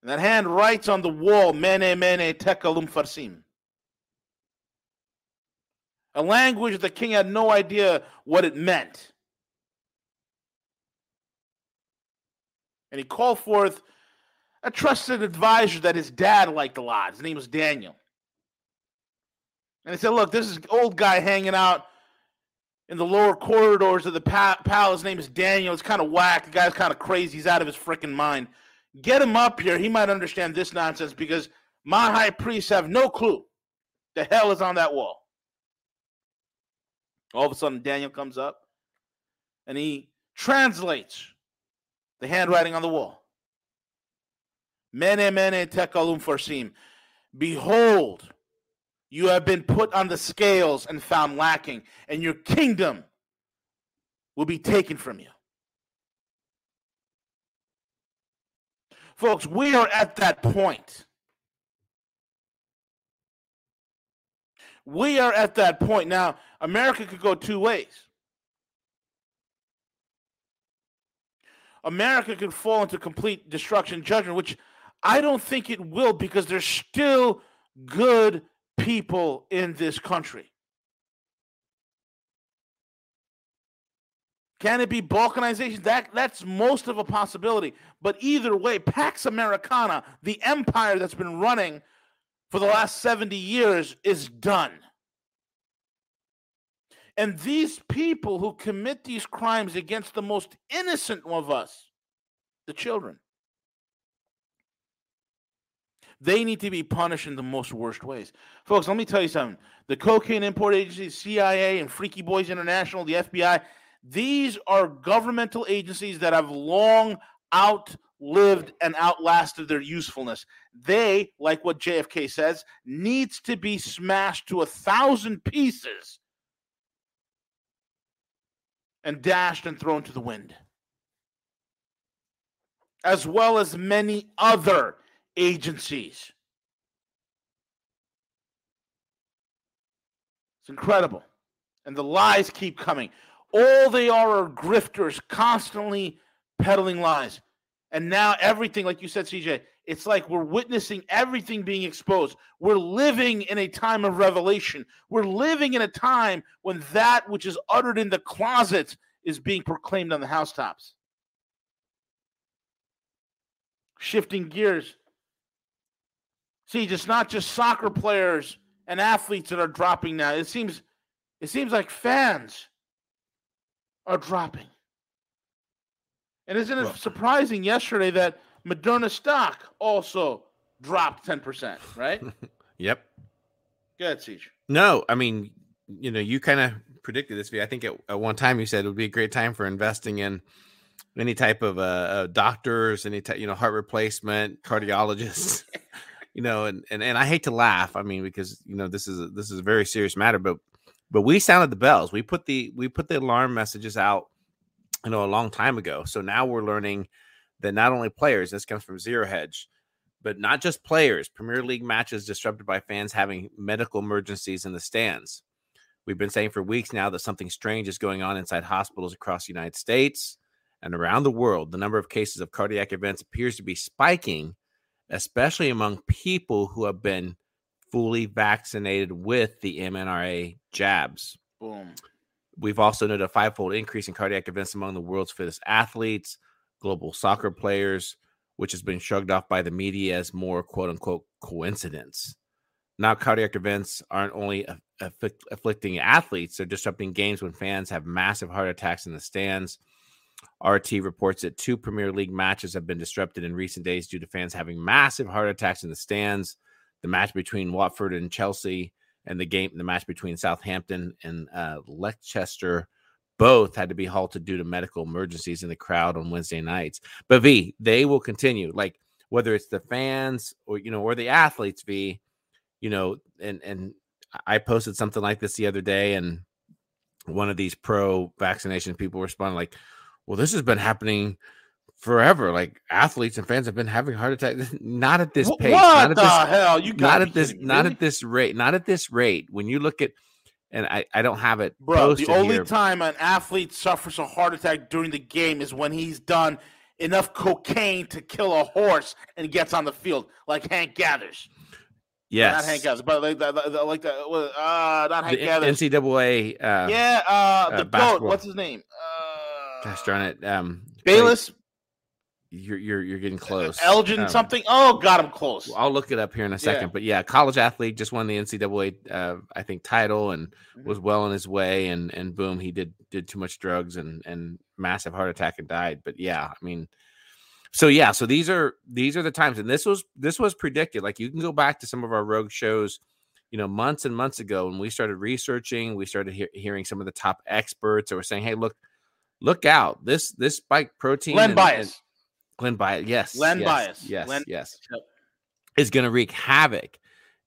And that hand writes on the wall, Mene, Mene, Tekel Umpharsin. A language the king had no idea what it meant. And he called forth a trusted advisor that his dad liked a lot. His name was Daniel. And he said, Look, this is old guy hanging out in the lower corridors of the pa- palace. His name is Daniel. It's kind of whack. The guy's kind of crazy. He's out of his freaking mind. Get him up here. He might understand this nonsense because my high priests have no clue the hell is on that wall. All of a sudden, Daniel comes up and he translates the handwriting on the wall. Mene, mene, tekel umpharsin. Behold, you have been put on the scales and found lacking, and your kingdom will be taken from you. Folks, we are at that point. We are at that point. Now, America could go two ways. America could fall into complete destruction judgment, which I don't think it will because there's still good people in this country. Can it be balkanization? That that's most of a possibility. But either way, Pax Americana, the empire that's been running for the last 70 years, is done. And these people who commit these crimes against the most innocent of us, the children, they need to be punished in the most worst ways. Folks, let me tell you something. The cocaine import agency, CIA, and Freaky Boys International, the FBI, these are governmental agencies that have long outlived and outlasted their usefulness. They, like what JFK says, needs to be smashed to a thousand pieces and dashed and thrown to the wind. As well as many other agencies. It's incredible. And the lies keep coming. All they are are grifters constantly peddling lies. And now everything, like you said, CJ, it's like we're witnessing everything being exposed. We're living in a time of revelation. We're living in a time when that which is uttered in the closet is being proclaimed on the housetops. Shifting gears, CJ, it's not just soccer players and athletes that are dropping now. It seems it seems like fans are dropping. And isn't it surprising yesterday that Moderna stock also dropped 10%, right? yep. Good, CJ. No, I mean, you know, you kind of predicted this. I think at, at, one time you said it would be a great time for investing in any type of uh, uh doctors, any type, you know, heart replacement, cardiologists. you know, and, and and I hate to laugh. I mean, because you know this is a, this is a very serious matter, but but we sounded the bells. We put the we put the alarm messages out, you know, a long time ago. So now we're learning that not only players, this comes from Zero Hedge, but not just players. Premier League matches disrupted by fans having medical emergencies in the stands. We've been saying for weeks now that something strange is going on inside hospitals across the United States and around the world. The number of cases of cardiac events appears to be spiking especially among people who have been fully vaccinated with the mRNA jabs. Boom. We've also noted a fivefold increase in cardiac events among the world's fittest athletes, global soccer players, which has been shrugged off by the media as more quote unquote coincidence. Now, cardiac events aren't only afflicting athletes, they're disrupting games when fans have massive heart attacks in the stands. RT reports that two Premier League matches have been disrupted in recent days due to fans having massive heart attacks in the stands. The match between Watford and Chelsea, and the game, the match between Southampton and uh, Leicester, both had to be halted due to medical emergencies in the crowd on Wednesday nights. But V, they will continue. Like whether it's the fans or you know or the athletes, V, you know, and and I posted something like this the other day, and one of these pro vaccination people responded like well, this has been happening forever. Like athletes and fans have been having heart attacks. Not at this pace. What not the this, hell? You not at this. Not at this rate. Not at this rate. When you look at and I, I don't have it. Bro, the only here. time an athlete suffers a heart attack during the game is when he's done enough cocaine to kill a horse and gets on the field, like Hank Gathers. Yes, not Hank Gathers, but like that, like that. Uh, not Hank the Gathers. NCAA. Uh, yeah, uh, the uh, goat. What's his name? Uh, Gosh darn it. Um, Bayless. You're you're you're getting close. Elgin um, something. Oh, got him close. I'll look it up here in a second. Yeah. But yeah, college athlete just won the NCAA uh, I think title and mm-hmm. was well on his way and and boom, he did did too much drugs and and massive heart attack and died. But yeah, I mean so yeah, so these are these are the times and this was this was predicted. Like you can go back to some of our rogue shows you know, months and months ago when we started researching, we started he- hearing some of the top experts that were saying, "Hey, look, look out! This this spike protein." Glenn and, Bias. Glenn Bias, yes. Glenn yes, Bias. Yes, Glenn, yes. Yep. Is going to wreak havoc.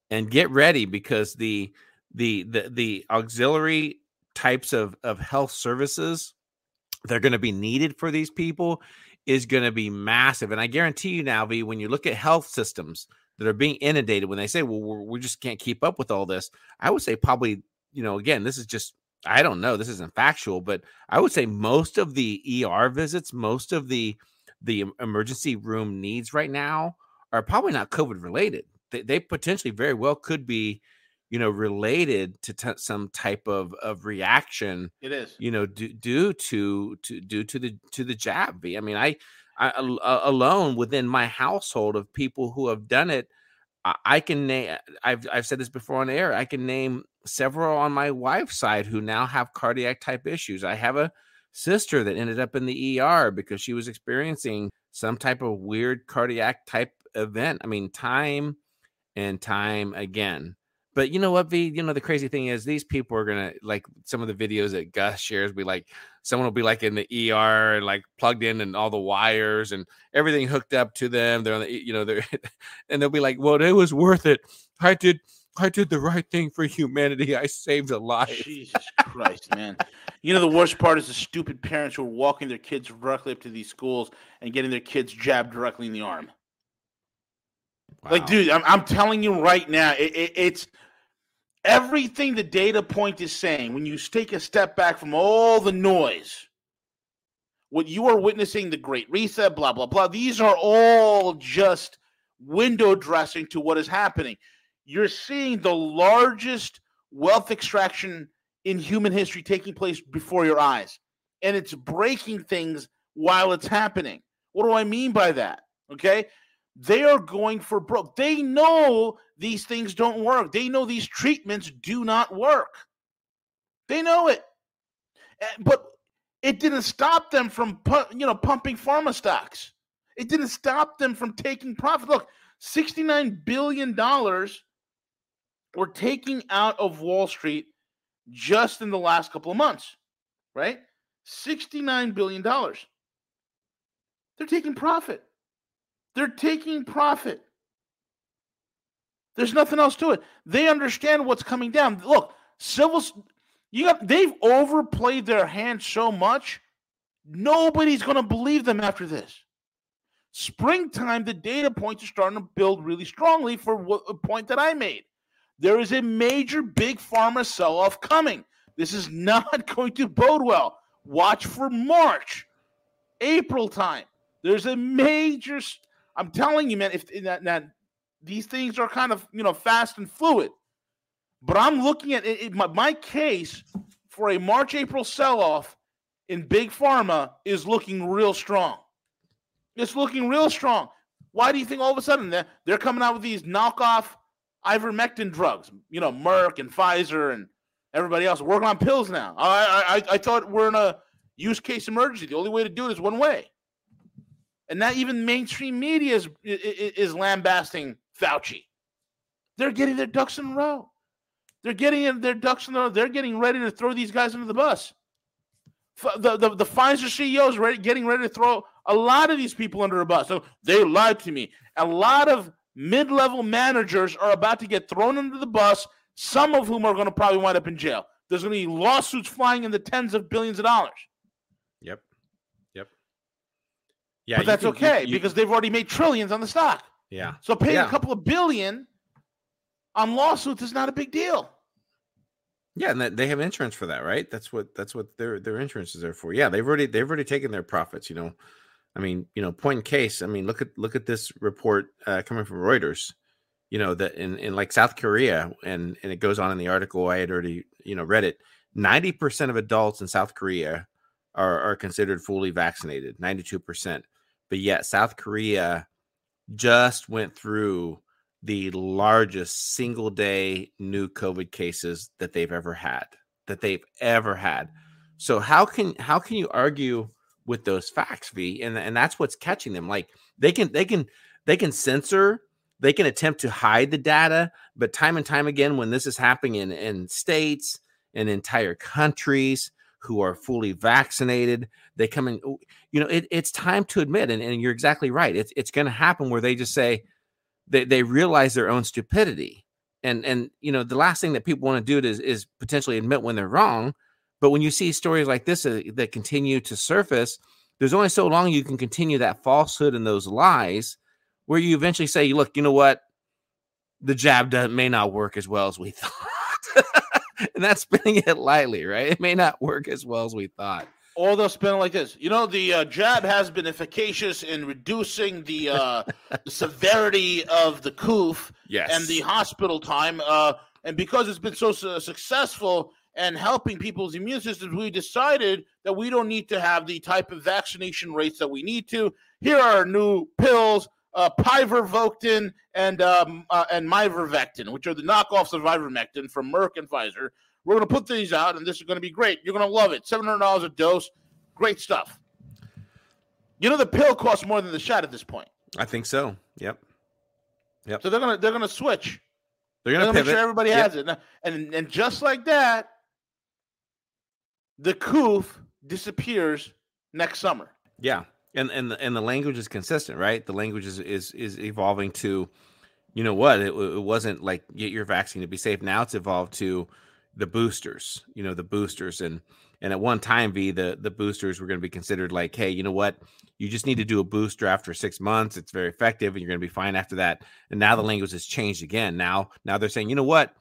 And get ready because the the the the auxiliary types of of health services they're going to be needed for these people is going to be massive. And I guarantee you now, V, when you look at health systems that are being inundated, when they say, well, we just can't keep up with all this, I would say probably, you know, again, this is just, I don't know, this isn't factual, but I would say most of the ER visits, most of the the emergency room needs right now are probably not COVID related. They, they potentially very well could be, you know, related to t- some type of of reaction. It is, you know, due, due to to due to the to the jab. I mean, I, I alone within my household of people who have done it, I, I can name. I've I've said this before on air. I can name several on my wife's side who now have cardiac type issues. I have a sister that ended up in the ER because she was experiencing some type of weird cardiac type event. I mean, time and time again. But you know what, V? You know, the crazy thing is these people are gonna like some of the videos that Gus shares be like someone will be like in the ER and like plugged in and all the wires and everything hooked up to them. They're on the you know, they're and they'll be like, Well, it was worth it. I did I did the right thing for humanity. I saved a life. Jesus Christ, man. You know, the worst part is the stupid parents who are walking their kids directly up to these schools and getting their kids jabbed directly in the arm. Wow. Like, dude, I'm, I'm telling you right now, it, it, it's everything the data point is saying. When you take a step back from all the noise, what you are witnessing, the Great Reset, blah, blah, blah, these are all just window dressing to what is happening you're seeing the largest wealth extraction in human history taking place before your eyes. And it's breaking things while it's happening. What do I mean by that? Okay. They are going for broke. They know these things don't work. They know these treatments do not work. They know it. Eh, but it didn't stop them from you know pumping pharma stocks. It didn't stop them from taking profit. Look, 69 billion dollars we're taking out of Wall Street just in the last couple of months, right? $69 billion. They're taking profit. They're taking profit. There's nothing else to it. They understand what's coming down. Look, civil you got they've overplayed their hand so much. Nobody's going to believe them after this. Springtime, the data points are starting to build really strongly for a point that I made. There is a major big pharma sell off coming. This is not going to bode well. Watch for March, April time. There's a major. I'm telling you, man. If that, that these things are kind of you know fast and fluid, but I'm looking at it, it, my, my case for a March April sell off in big pharma is looking real strong. It's looking real strong. Why do you think all of a sudden they're, they're coming out with these knockoff ivermectin drugs. You know, Merck and Pfizer and everybody else working on pills now. I, I I thought we're in a use case emergency. The only way to do it is one way. And not even mainstream media is, is, lambasting Fauci. They're getting their ducks in a row. They're getting their ducks in a row. They're getting ready to throw these guys under the bus. The, the, the Pfizer CEO is ready, getting ready to throw a lot of these people under a bus. So they lied to me. A lot of mid level managers are about to get thrown under the bus, some of whom are going to probably wind up in jail. There's going to be lawsuits flying in the tens of billions of dollars. Yep. Yep. Yeah. But that's can, okay you, you, because they've already made trillions on the stock. Yeah. So paying yeah. a couple of billion on lawsuits is not a big deal. Yeah, and they have insurance for that, right? That's what that's what their their insurance is there for. Yeah, they've already they've already taken their profits. You know, I mean, you know, point in case. I mean, look at look at this report uh, coming from Reuters. You know that in in like South Korea, and and it goes on in the article. I had already you know read it. Ninety percent of adults in South Korea are are considered fully vaccinated. Ninety two percent, but yet South Korea just went through the largest single day new COVID cases that they've ever had. That they've ever had. So how can how can you argue with those facts, V? And and that's what's catching them. Like they can they can they can censor, they can attempt to hide the data, but time and time again, when this is happening in, in states and entire countries who are fully vaccinated, they come in, oh, you know, it, it's time to admit, and, and you're exactly right. It's it's gonna happen where they just say, they, they realize their own stupidity and and you know the last thing that people want to do is is potentially admit when they're wrong but when you see stories like this uh, that continue to surface there's only so long you can continue that falsehood and those lies where you eventually say look you know what the jab does, may not work as well as we thought and that's spinning it lightly right it may not work as well as we thought or they'll spin it like this. You know, the uh, jab has been efficacious in reducing the, uh, the severity of the coof yes. and the hospital time. Uh, and because it's been so successful and helping people's immune systems, we decided that we don't need to have the type of vaccination rates that we need to. Here are new pills, uh, Pivervoctin and um, uh, and Myvervectin, which are the knockoffs of ivermectin from Merck and Pfizer we're going to put these out, and this is going to be great. You're going to love it. Seven hundred dollars a dose, great stuff. You know the pill costs more than the shot at this point. I think so. Yep. Yep. So they're gonna they're gonna switch. They're gonna, they're gonna make sure everybody yep. has it, and and just like that, the coof disappears next summer. Yeah, and and the, and the language is consistent, right? The language is is is evolving to, you know what? It, it wasn't like get your vaccine to be safe. Now it's evolved to the boosters, you know, the boosters and and at one time V the the boosters were going to be considered like, hey, you know what? You just need to do a booster after 6 months. It's very effective and you're going to be fine after that. And now the language has changed again. Now now they're saying, "You know what?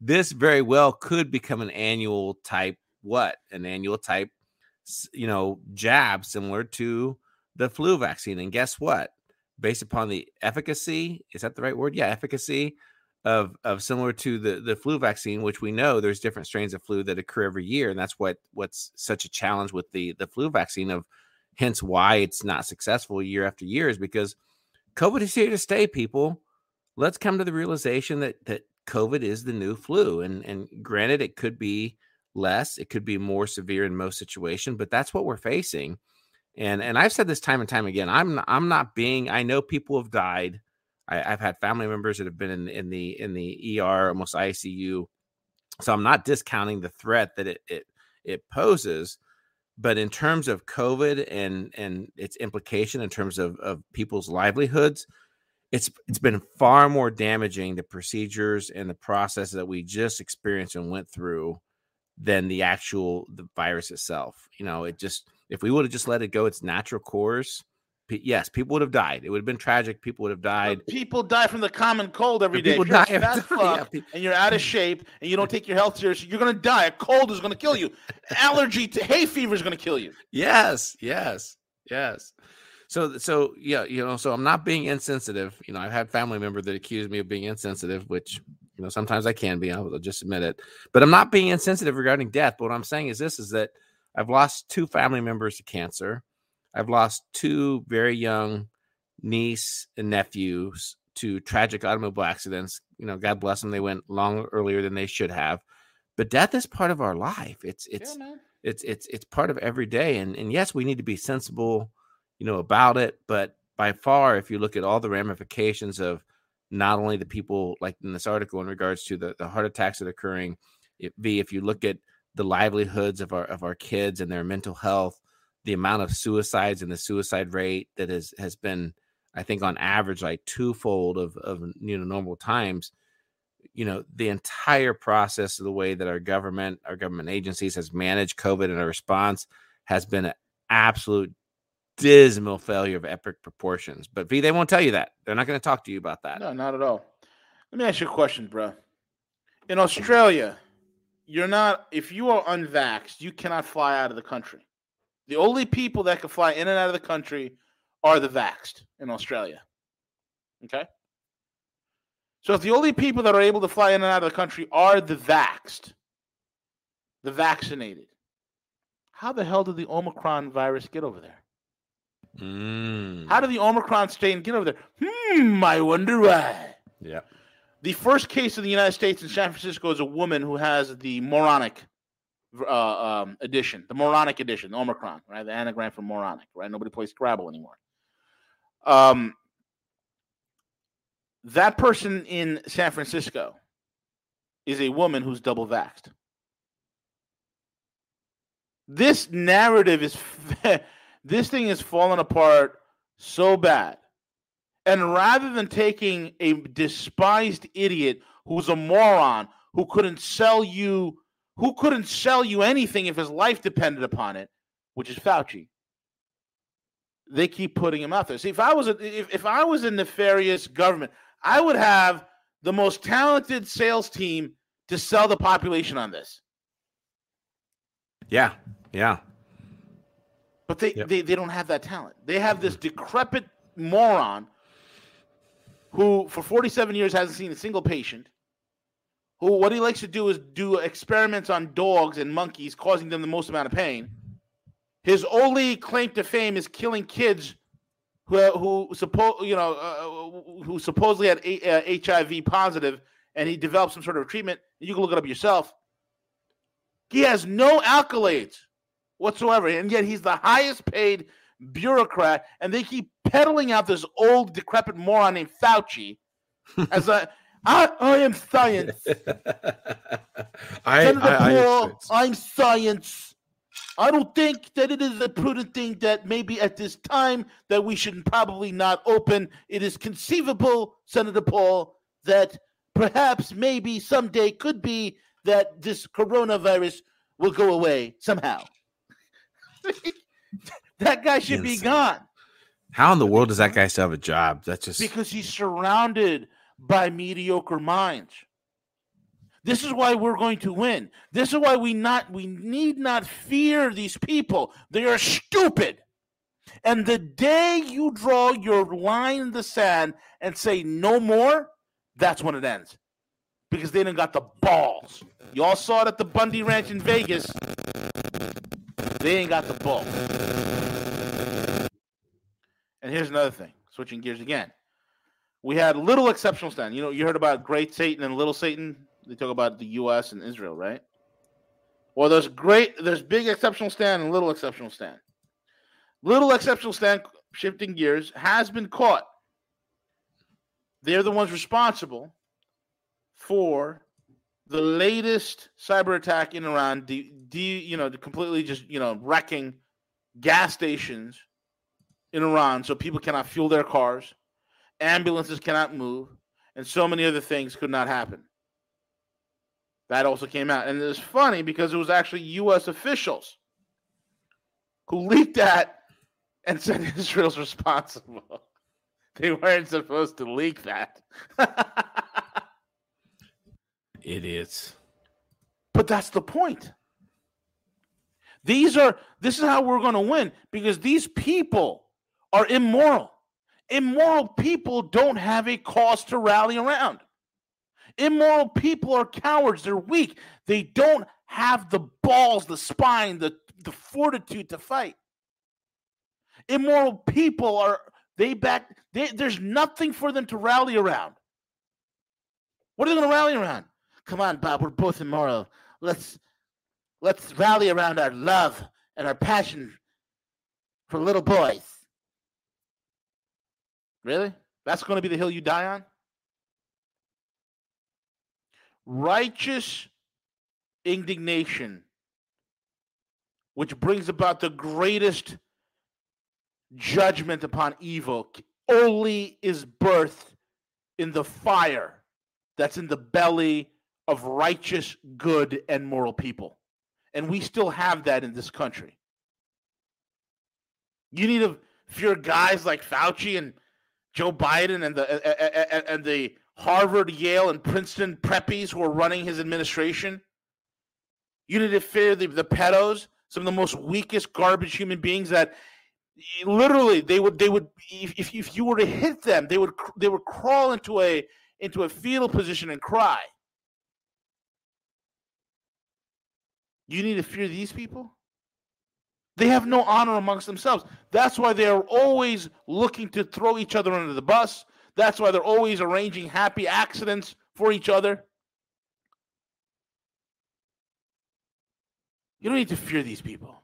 This very well could become an annual type what? An annual type you know, jab similar to the flu vaccine. And guess what? Based upon the efficacy, is that the right word? Yeah, efficacy of of similar to the the flu vaccine, which we know there's different strains of flu that occur every year, and that's what what's such a challenge with the the flu vaccine. Of hence why it's not successful year after year is because COVID is here to stay. People, let's come to the realization that that COVID is the new flu, and and granted, it could be less, it could be more severe in most situations, but that's what we're facing. And and I've said this time and time again. I'm I'm not being. I know people have died I, have had family members that have been in, in the in the ER, almost ICU. So I'm not discounting the threat that it it it poses, but in terms of COVID and and its implication in terms of of people's livelihoods, it's it's been far more damaging the procedures and the process that we just experienced and went through than the actual the virus itself. You know, it just if we would have just let it go its natural course, yes, people would have died. It would have been tragic. People would have died. But people die from the common cold every day. People die every fuck, yeah. and you're out of shape and you don't take your health seriously. You're gonna die. A cold is gonna kill you. Allergy to hay fever is gonna kill you. Yes, yes, yes. So, so yeah, you know, so I'm not being insensitive. You know, I've had family member that accuse me of being insensitive, which you know sometimes I can be. I'll just admit it. But I'm not being insensitive regarding death. But what I'm saying is this: is that I've lost two family members to cancer. I've lost two very young niece and nephews to tragic automobile accidents. You know, God bless them; they went long earlier than they should have. But death is part of our life. It's it's yeah, it's it's it's part of every day. And and yes, we need to be sensible, you know, about it. But by far, if you look at all the ramifications of not only the people like in this article in regards to the, the heart attacks that are occurring, it, V, if you look at the livelihoods of our of our kids and their mental health, the amount of suicides and the suicide rate that has has been i think on average like twofold of of you know normal times you know the entire process of the way that our government our government agencies has managed covid and a response has been an absolute dismal failure of epic proportions but v they won't tell you that they're not going to talk to you about that no not at all let me ask you a question bro in australia you're not if you are unvaxxed, you cannot fly out of the country. The only people that can fly in and out of the country are the vaxxed in Australia. Okay? So if the only people that are able to fly in and out of the country are the vaxxed, the vaccinated, how the hell did the Omicron virus get over there? Mm. How did the Omicron strain get over there? Hmm, I wonder why. Yeah. The first case in the United States in San Francisco is a woman who has the moronic uh, um, edition, the moronic edition, Omicron, right? The anagram for moronic, right? Nobody plays Scrabble anymore. Um, that person in San Francisco is a woman who's double vaxxed. This narrative is, this thing is falling apart so bad and rather than taking a despised idiot who's a moron who couldn't sell you who couldn't sell you anything if his life depended upon it, which is Fauci, they keep putting him out there. See, if I was a, if, if I was a nefarious government, I would have the most talented sales team to sell the population on this. Yeah. Yeah. But they, yep. they, they don't have that talent. They have this decrepit moron who for 47 years hasn't seen a single patient, who what he likes to do is do experiments on dogs and monkeys, causing them the most amount of pain. His only claim to fame is killing kids who who suppose you know uh, who supposedly had a, uh, HIV positive, and he developed some sort of treatment. You can look it up yourself. He has no accolades whatsoever, and yet he's the highest paid bureaucrat, and they keep peddling out this old decrepit moron named Fauci as a I, I am science. I, Senator I, Paul, I, I'm science. I don't think that it is a prudent thing that maybe at this time that we should probably not open. It is conceivable, Senator Paul, that perhaps maybe someday could be that this coronavirus will go away somehow. that guy should be gone. How in the world does that guy still have a job? That's just because he's surrounded by mediocre minds. This is why we're going to win. This is why we not we need not fear these people. They are stupid. And the day you draw your line in the sand and say no more, that's when it ends. Because they didn't got the balls. You all saw it at the Bundy Ranch in Vegas. They ain't got the balls. And here's another thing, switching gears again. We had little exceptional stand. You know, you heard about great Satan and little Satan. They talk about the U.S. and Israel, right? Well, there's great, there's big exceptional stand and little exceptional stand. Little exceptional stand, shifting gears, has been caught. They're the ones responsible for the latest cyber attack in Iran, de, de, you know, completely just you know wrecking gas stations in Iran so people cannot fuel their cars, ambulances cannot move, and so many other things could not happen. That also came out. And it's funny because it was actually U.S. officials who leaked that and said Israel's responsible. they weren't supposed to leak that. Idiots. But that's the point. These are this is how we're going to win because these people are immoral. Immoral people don't have a cause to rally around. Immoral people are cowards. They're weak. They don't have the balls, the spine, the, the fortitude to fight. Immoral people are, they back, they, there's nothing for them to rally around. What are they going to rally around? Come on, Bob, we're both immoral. Let's let's rally around our love and our passion for little boys. Really? That's going to be the hill you die on? Righteous indignation, which brings about the greatest judgment upon evil, only is birthed in the fire that's in the belly of righteous, good, and moral people. And we still have that in this country. You need to fear guys like Fauci and Joe Biden and the and the Harvard, Yale, and Princeton preppies who are running his administration. You need to fear the, the pedos, some of the most weakest garbage human beings that literally they would they would if, if you were to hit them they would they would crawl into a into a fetal position and cry you need to fear these people they have no honor amongst themselves that's why they're always looking to throw each other under the bus that's why they're always arranging happy accidents for each other you don't need to fear these people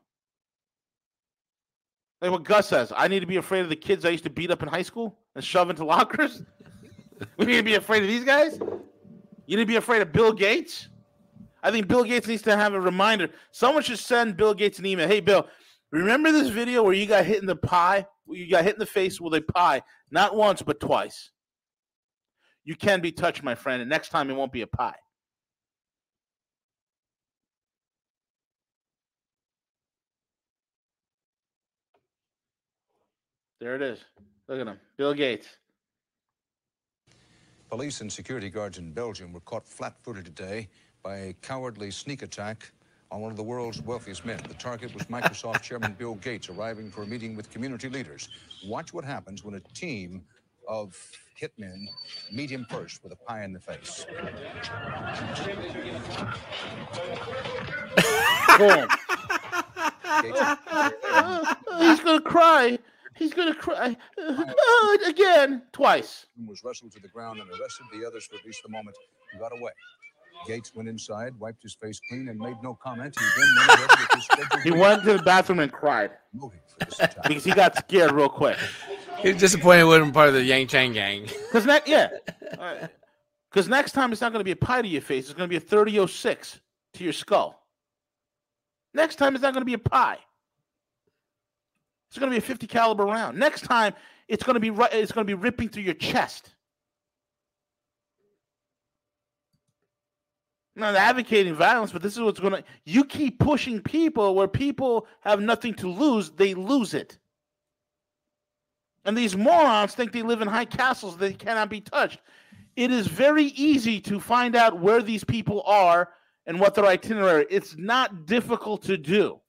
like what Gus says, I need to be afraid of the kids I used to beat up in high school and shove into lockers. we need to be afraid of these guys. You need to be afraid of Bill Gates. I think Bill Gates needs to have a reminder. Someone should send Bill Gates an email. Hey, Bill, remember this video where you got hit in the pie? You got hit in the face with a pie, not once but twice. You can be touched, my friend, and next time it won't be a pie. There it is. Look at him. Bill Gates. Police and security guards in Belgium were caught flat footed today by a cowardly sneak attack on one of the world's wealthiest men. The target was Microsoft Chairman Bill Gates arriving for a meeting with community leaders. Watch what happens when a team of hitmen meet him first with a pie in the face. Boom. He's going to cry. He's gonna cry uh, again, twice. Was wrestled to the ground and arrested. The others for at least the moment he got away. Gates went inside, wiped his face clean, and made no comment. He then went with his He went to the bathroom and cried because he got scared real quick. He was disappointed he wasn't part of the Yang Chang gang. Because next, yeah, because right. next time it's not going to be a pie to your face. It's going to be a thirty oh six to your skull. Next time it's not going to be a pie. It's going to be a 50 caliber round. Next time, it's going to be it's going to be ripping through your chest. Not advocating violence, but this is what's going to. You keep pushing people where people have nothing to lose, they lose it. And these morons think they live in high castles that cannot be touched. It is very easy to find out where these people are and what their itinerary. It's not difficult to do.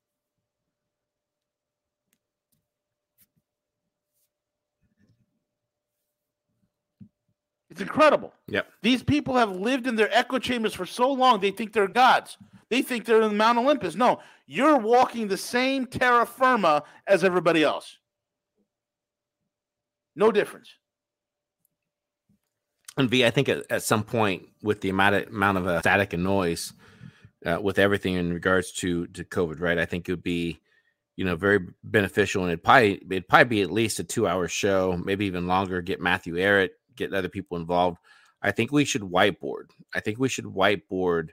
It's incredible. Yep. These people have lived in their echo chambers for so long, they think they're gods. They think they're in Mount Olympus. No, you're walking the same terra firma as everybody else. No difference. And V, I think at, at some point, with the amount of, amount of uh, static and noise, uh, with everything in regards to to COVID, right? I think it would be, you know, very beneficial, and it'd probably it'd probably be at least a two hour show, maybe even longer. Get Matthew Ehret get other people involved. I think we should whiteboard. I think we should whiteboard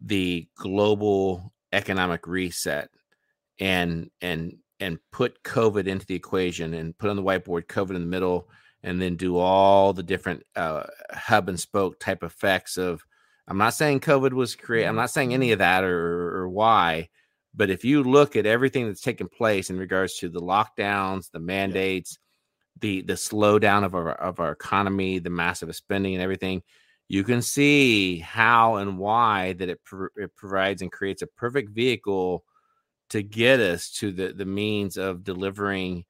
the global economic reset and and and put COVID into the equation and put on the whiteboard COVID in the middle and then do all the different uh, hub and spoke type effects of I'm not saying COVID was created. I'm not saying any of that or, or why, but if you look at everything that's taken place in regards to the lockdowns, the mandates, the the slowdown of our of our economy, the massive spending and everything, you can see how and why that it, it provides and creates a perfect vehicle to get us to the the means of delivering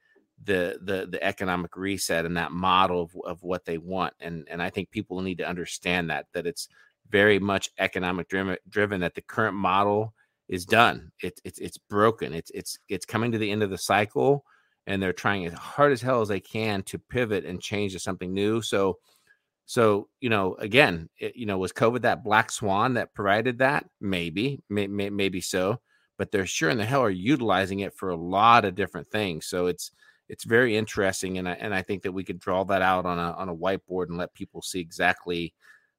the the the economic reset and that model of, of what they want and and I think people need to understand that that it's very much economic driven driven that the current model is done. It, it's it's broken. It's it's it's coming to the end of the cycle and they're trying as hard as hell as they can to pivot and change to something new. So, so you know, again, it, you know, was COVID that black swan that provided that? Maybe, may, may, maybe so, but they're sure in the hell are utilizing it for a lot of different things. So it's it's very interesting, and I and I think that we could draw that out on a on a whiteboard and let people see exactly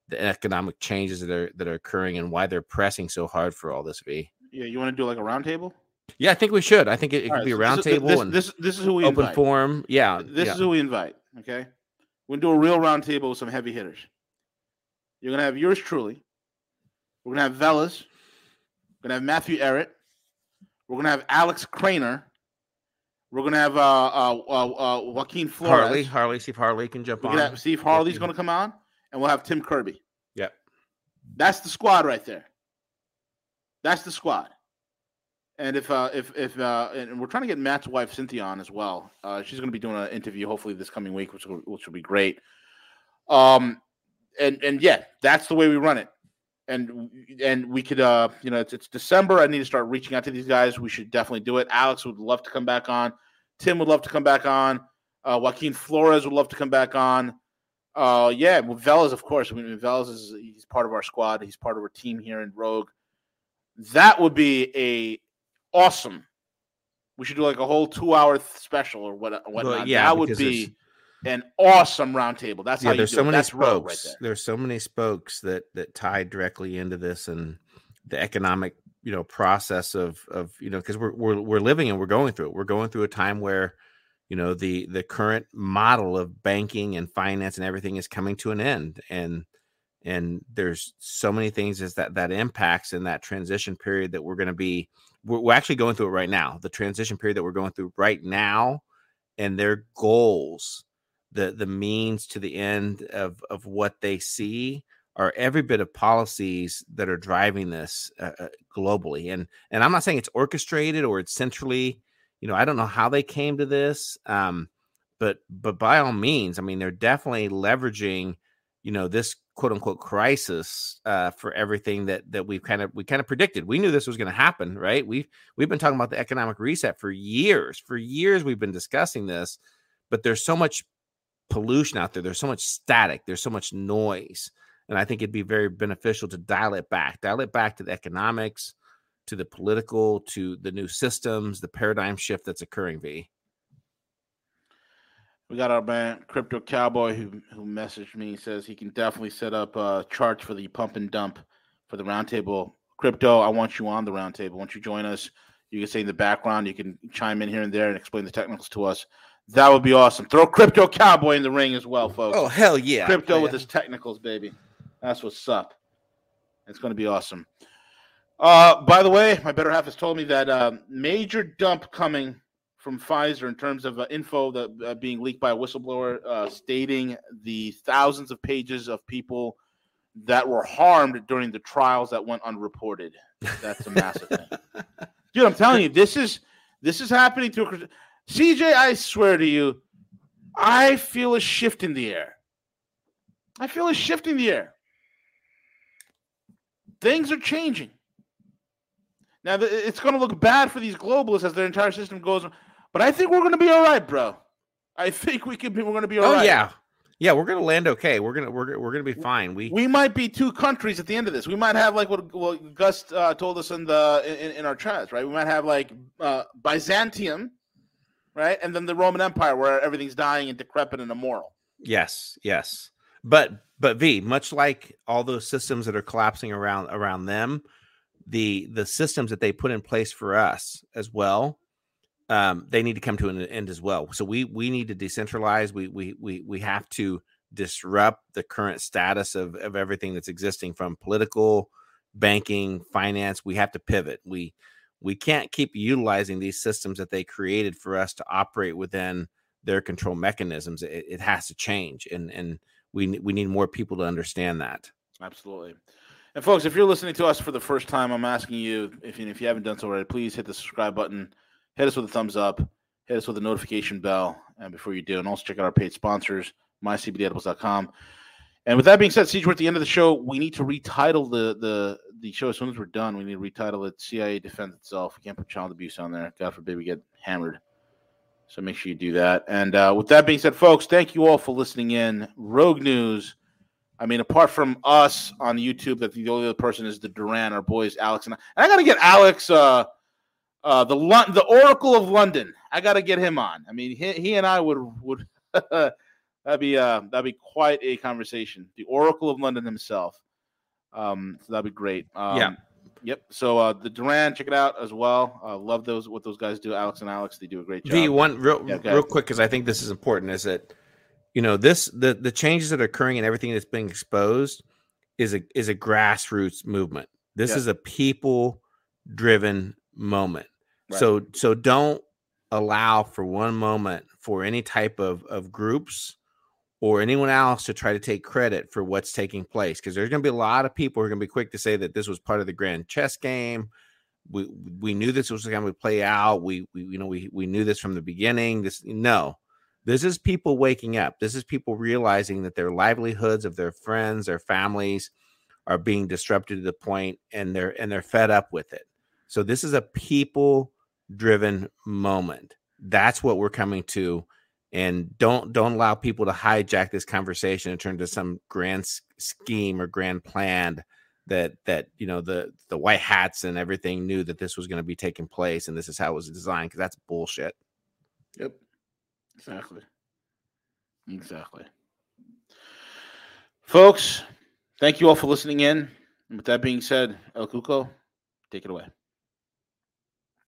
the economic changes that are that are occurring and why they're pressing so hard for all this. V. Yeah, you want to do like a roundtable? Yeah, I think we should. I think it, it could right, be a roundtable this, and this this is who we open invite. forum. Yeah, this yeah. is who we invite. Okay, we're gonna do a real roundtable with some heavy hitters. You're gonna have yours truly. We're gonna have Velas. We're gonna have Matthew Ehret. We're gonna have Alex Krainer. We're gonna have uh, uh, uh, uh Joaquin Flores. Harley, Harley, Steve Harley can jump we're on. Have Steve Harley's gonna come on, and we'll have Tim Kirby. Yep, that's the squad right there. That's the squad. And if uh, if if uh, and we're trying to get Matt's wife Cynthia on as well. Uh, she's going to be doing an interview hopefully this coming week, which will, which will be great. Um, and and yeah, that's the way we run it. And and we could uh, you know, it's, it's December. I need to start reaching out to these guys. We should definitely do it. Alex would love to come back on. Tim would love to come back on. Uh, Joaquin Flores would love to come back on. Uh, yeah, well, Velas, of course. I mean, Velas is he's part of our squad. He's part of our team here in Rogue. That would be a awesome. We should do like a whole two hour special or what uh, whatnot. Well, yeah, that would be an awesome roundtable. That's yeah. how there's so many spokes. Right there. There's so many spokes that that tie directly into this and the economic you know process of of you know because we're, we're we're living and we're going through it. We're going through a time where you know the the current model of banking and finance and everything is coming to an end and and there's so many things as that that impacts in that transition period that we're going to be we're, we're, actually going through it right now the transition period that we're going through right now and their goals the the means to the end of of what they see are every bit of policies that are driving this uh, uh globally. And and i'm not saying it's orchestrated or it's centrally you know i don't know how they came to this um but but by all means i mean they're definitely leveraging you know this quote unquote crisis uh, for everything that that we've kind of we kind of predicted. We knew this was going to happen, right? We've we've been talking about the economic reset for years. For years, we've been discussing this, but there's so much pollution out there. There's so much static. There's so much noise, and I think it'd be very beneficial to dial it back, dial it back to the economics, to the political, to the new systems, the paradigm shift that's occurring. V. We got our man Crypto Cowboy who who messaged me. He says he can definitely set up uh, charts for the pump and dump for the roundtable. Crypto, I want you on the roundtable. Once you join us, you can say in the background, you can chime in here and there and explain the technicals to us. That would be awesome. Throw Crypto Cowboy in the ring as well, folks. Oh hell yeah! Crypto yeah. with his technicals, baby. That's what's up. It's going to be awesome. Uh, by the way, my better half has told me that uh, major dump coming from Pfizer in terms of uh, info that uh, being leaked by a whistleblower uh, stating the thousands of pages of people that were harmed during the trials that went unreported. That's a massive thing, dude. I'm telling you, this is this is happening to a, CJ. I swear to you, I feel a shift in the air. I feel a shift in the air. Things are changing. Now it's going to look bad for these globalists as their entire system goes. But I think we're going to be all right, bro. I think we can. Be, we're going to be all oh, right. yeah, yeah. We're going to land okay. We're gonna we're we're going to be fine. We we might be two countries at the end of this. We might have like what, what Gus uh, told us in the in, in our chats, right? We might have like uh, Byzantium, right, and then the Roman Empire, where everything's dying and decrepit and immoral. Yes, yes. But but V, much like all those systems that are collapsing around around them, the the systems that they put in place for us as well um, they need to come to an end as well. So we we need to decentralize. We we we we have to disrupt the current status of of everything that's existing from political, banking, finance. We have to pivot. We we can't keep utilizing these systems that they created for us to operate within their control mechanisms. It, it has to change, and and we we need more people to understand that. Absolutely. And folks, if you're listening to us for the first time, I'm asking you if if you haven't done so already, please hit the subscribe button hit us with a thumbs up, hit us with a notification bell, and before you do, and also check out our paid sponsors, mycbdedibles.com. And with that being said, CJ, we're at the end of the show. We need to retitle the the the show as soon as we're done. We need to retitle it "CIA Defends Itself." We can't put child abuse on there. God forbid we get hammered. So make sure you do that. And uh, with that being said, folks, thank you all for listening in. Rogue News. I mean, apart from us on YouTube, that the only other person is the Duran, our boys Alex and I. And I got to get Alex. Uh, uh, the the Oracle of London. I got to get him on. I mean, he, he and I would would that'd be uh that'd be quite a conversation. The Oracle of London himself. Um, so that'd be great. Um, yeah. Yep. So uh, the Duran, check it out as well. Uh, love those what those guys do. Alex and Alex, they do a great job. The one real yeah, real quick because I think this is important is that you know this the the changes that are occurring and everything that's being exposed is a is a grassroots movement. This yeah. is a people driven moment. So so don't allow for one moment for any type of of groups or anyone else to try to take credit for what's taking place because there's going to be a lot of people who are going to be quick to say that this was part of the grand chess game. We we knew this was going to play out. We, we you know we we knew this from the beginning. This no. This is people waking up. This is people realizing that their livelihoods of their friends their families are being disrupted to the point and they're and they're fed up with it so this is a people driven moment. That's what we're coming to and don't don't allow people to hijack this conversation and turn to some grand scheme or grand plan that that you know the the white hats and everything knew that this was going to be taking place and this is how it was designed because that's bullshit. Yep. Exactly. Exactly. Folks thank you all for listening in. And with that being said el cuco take it away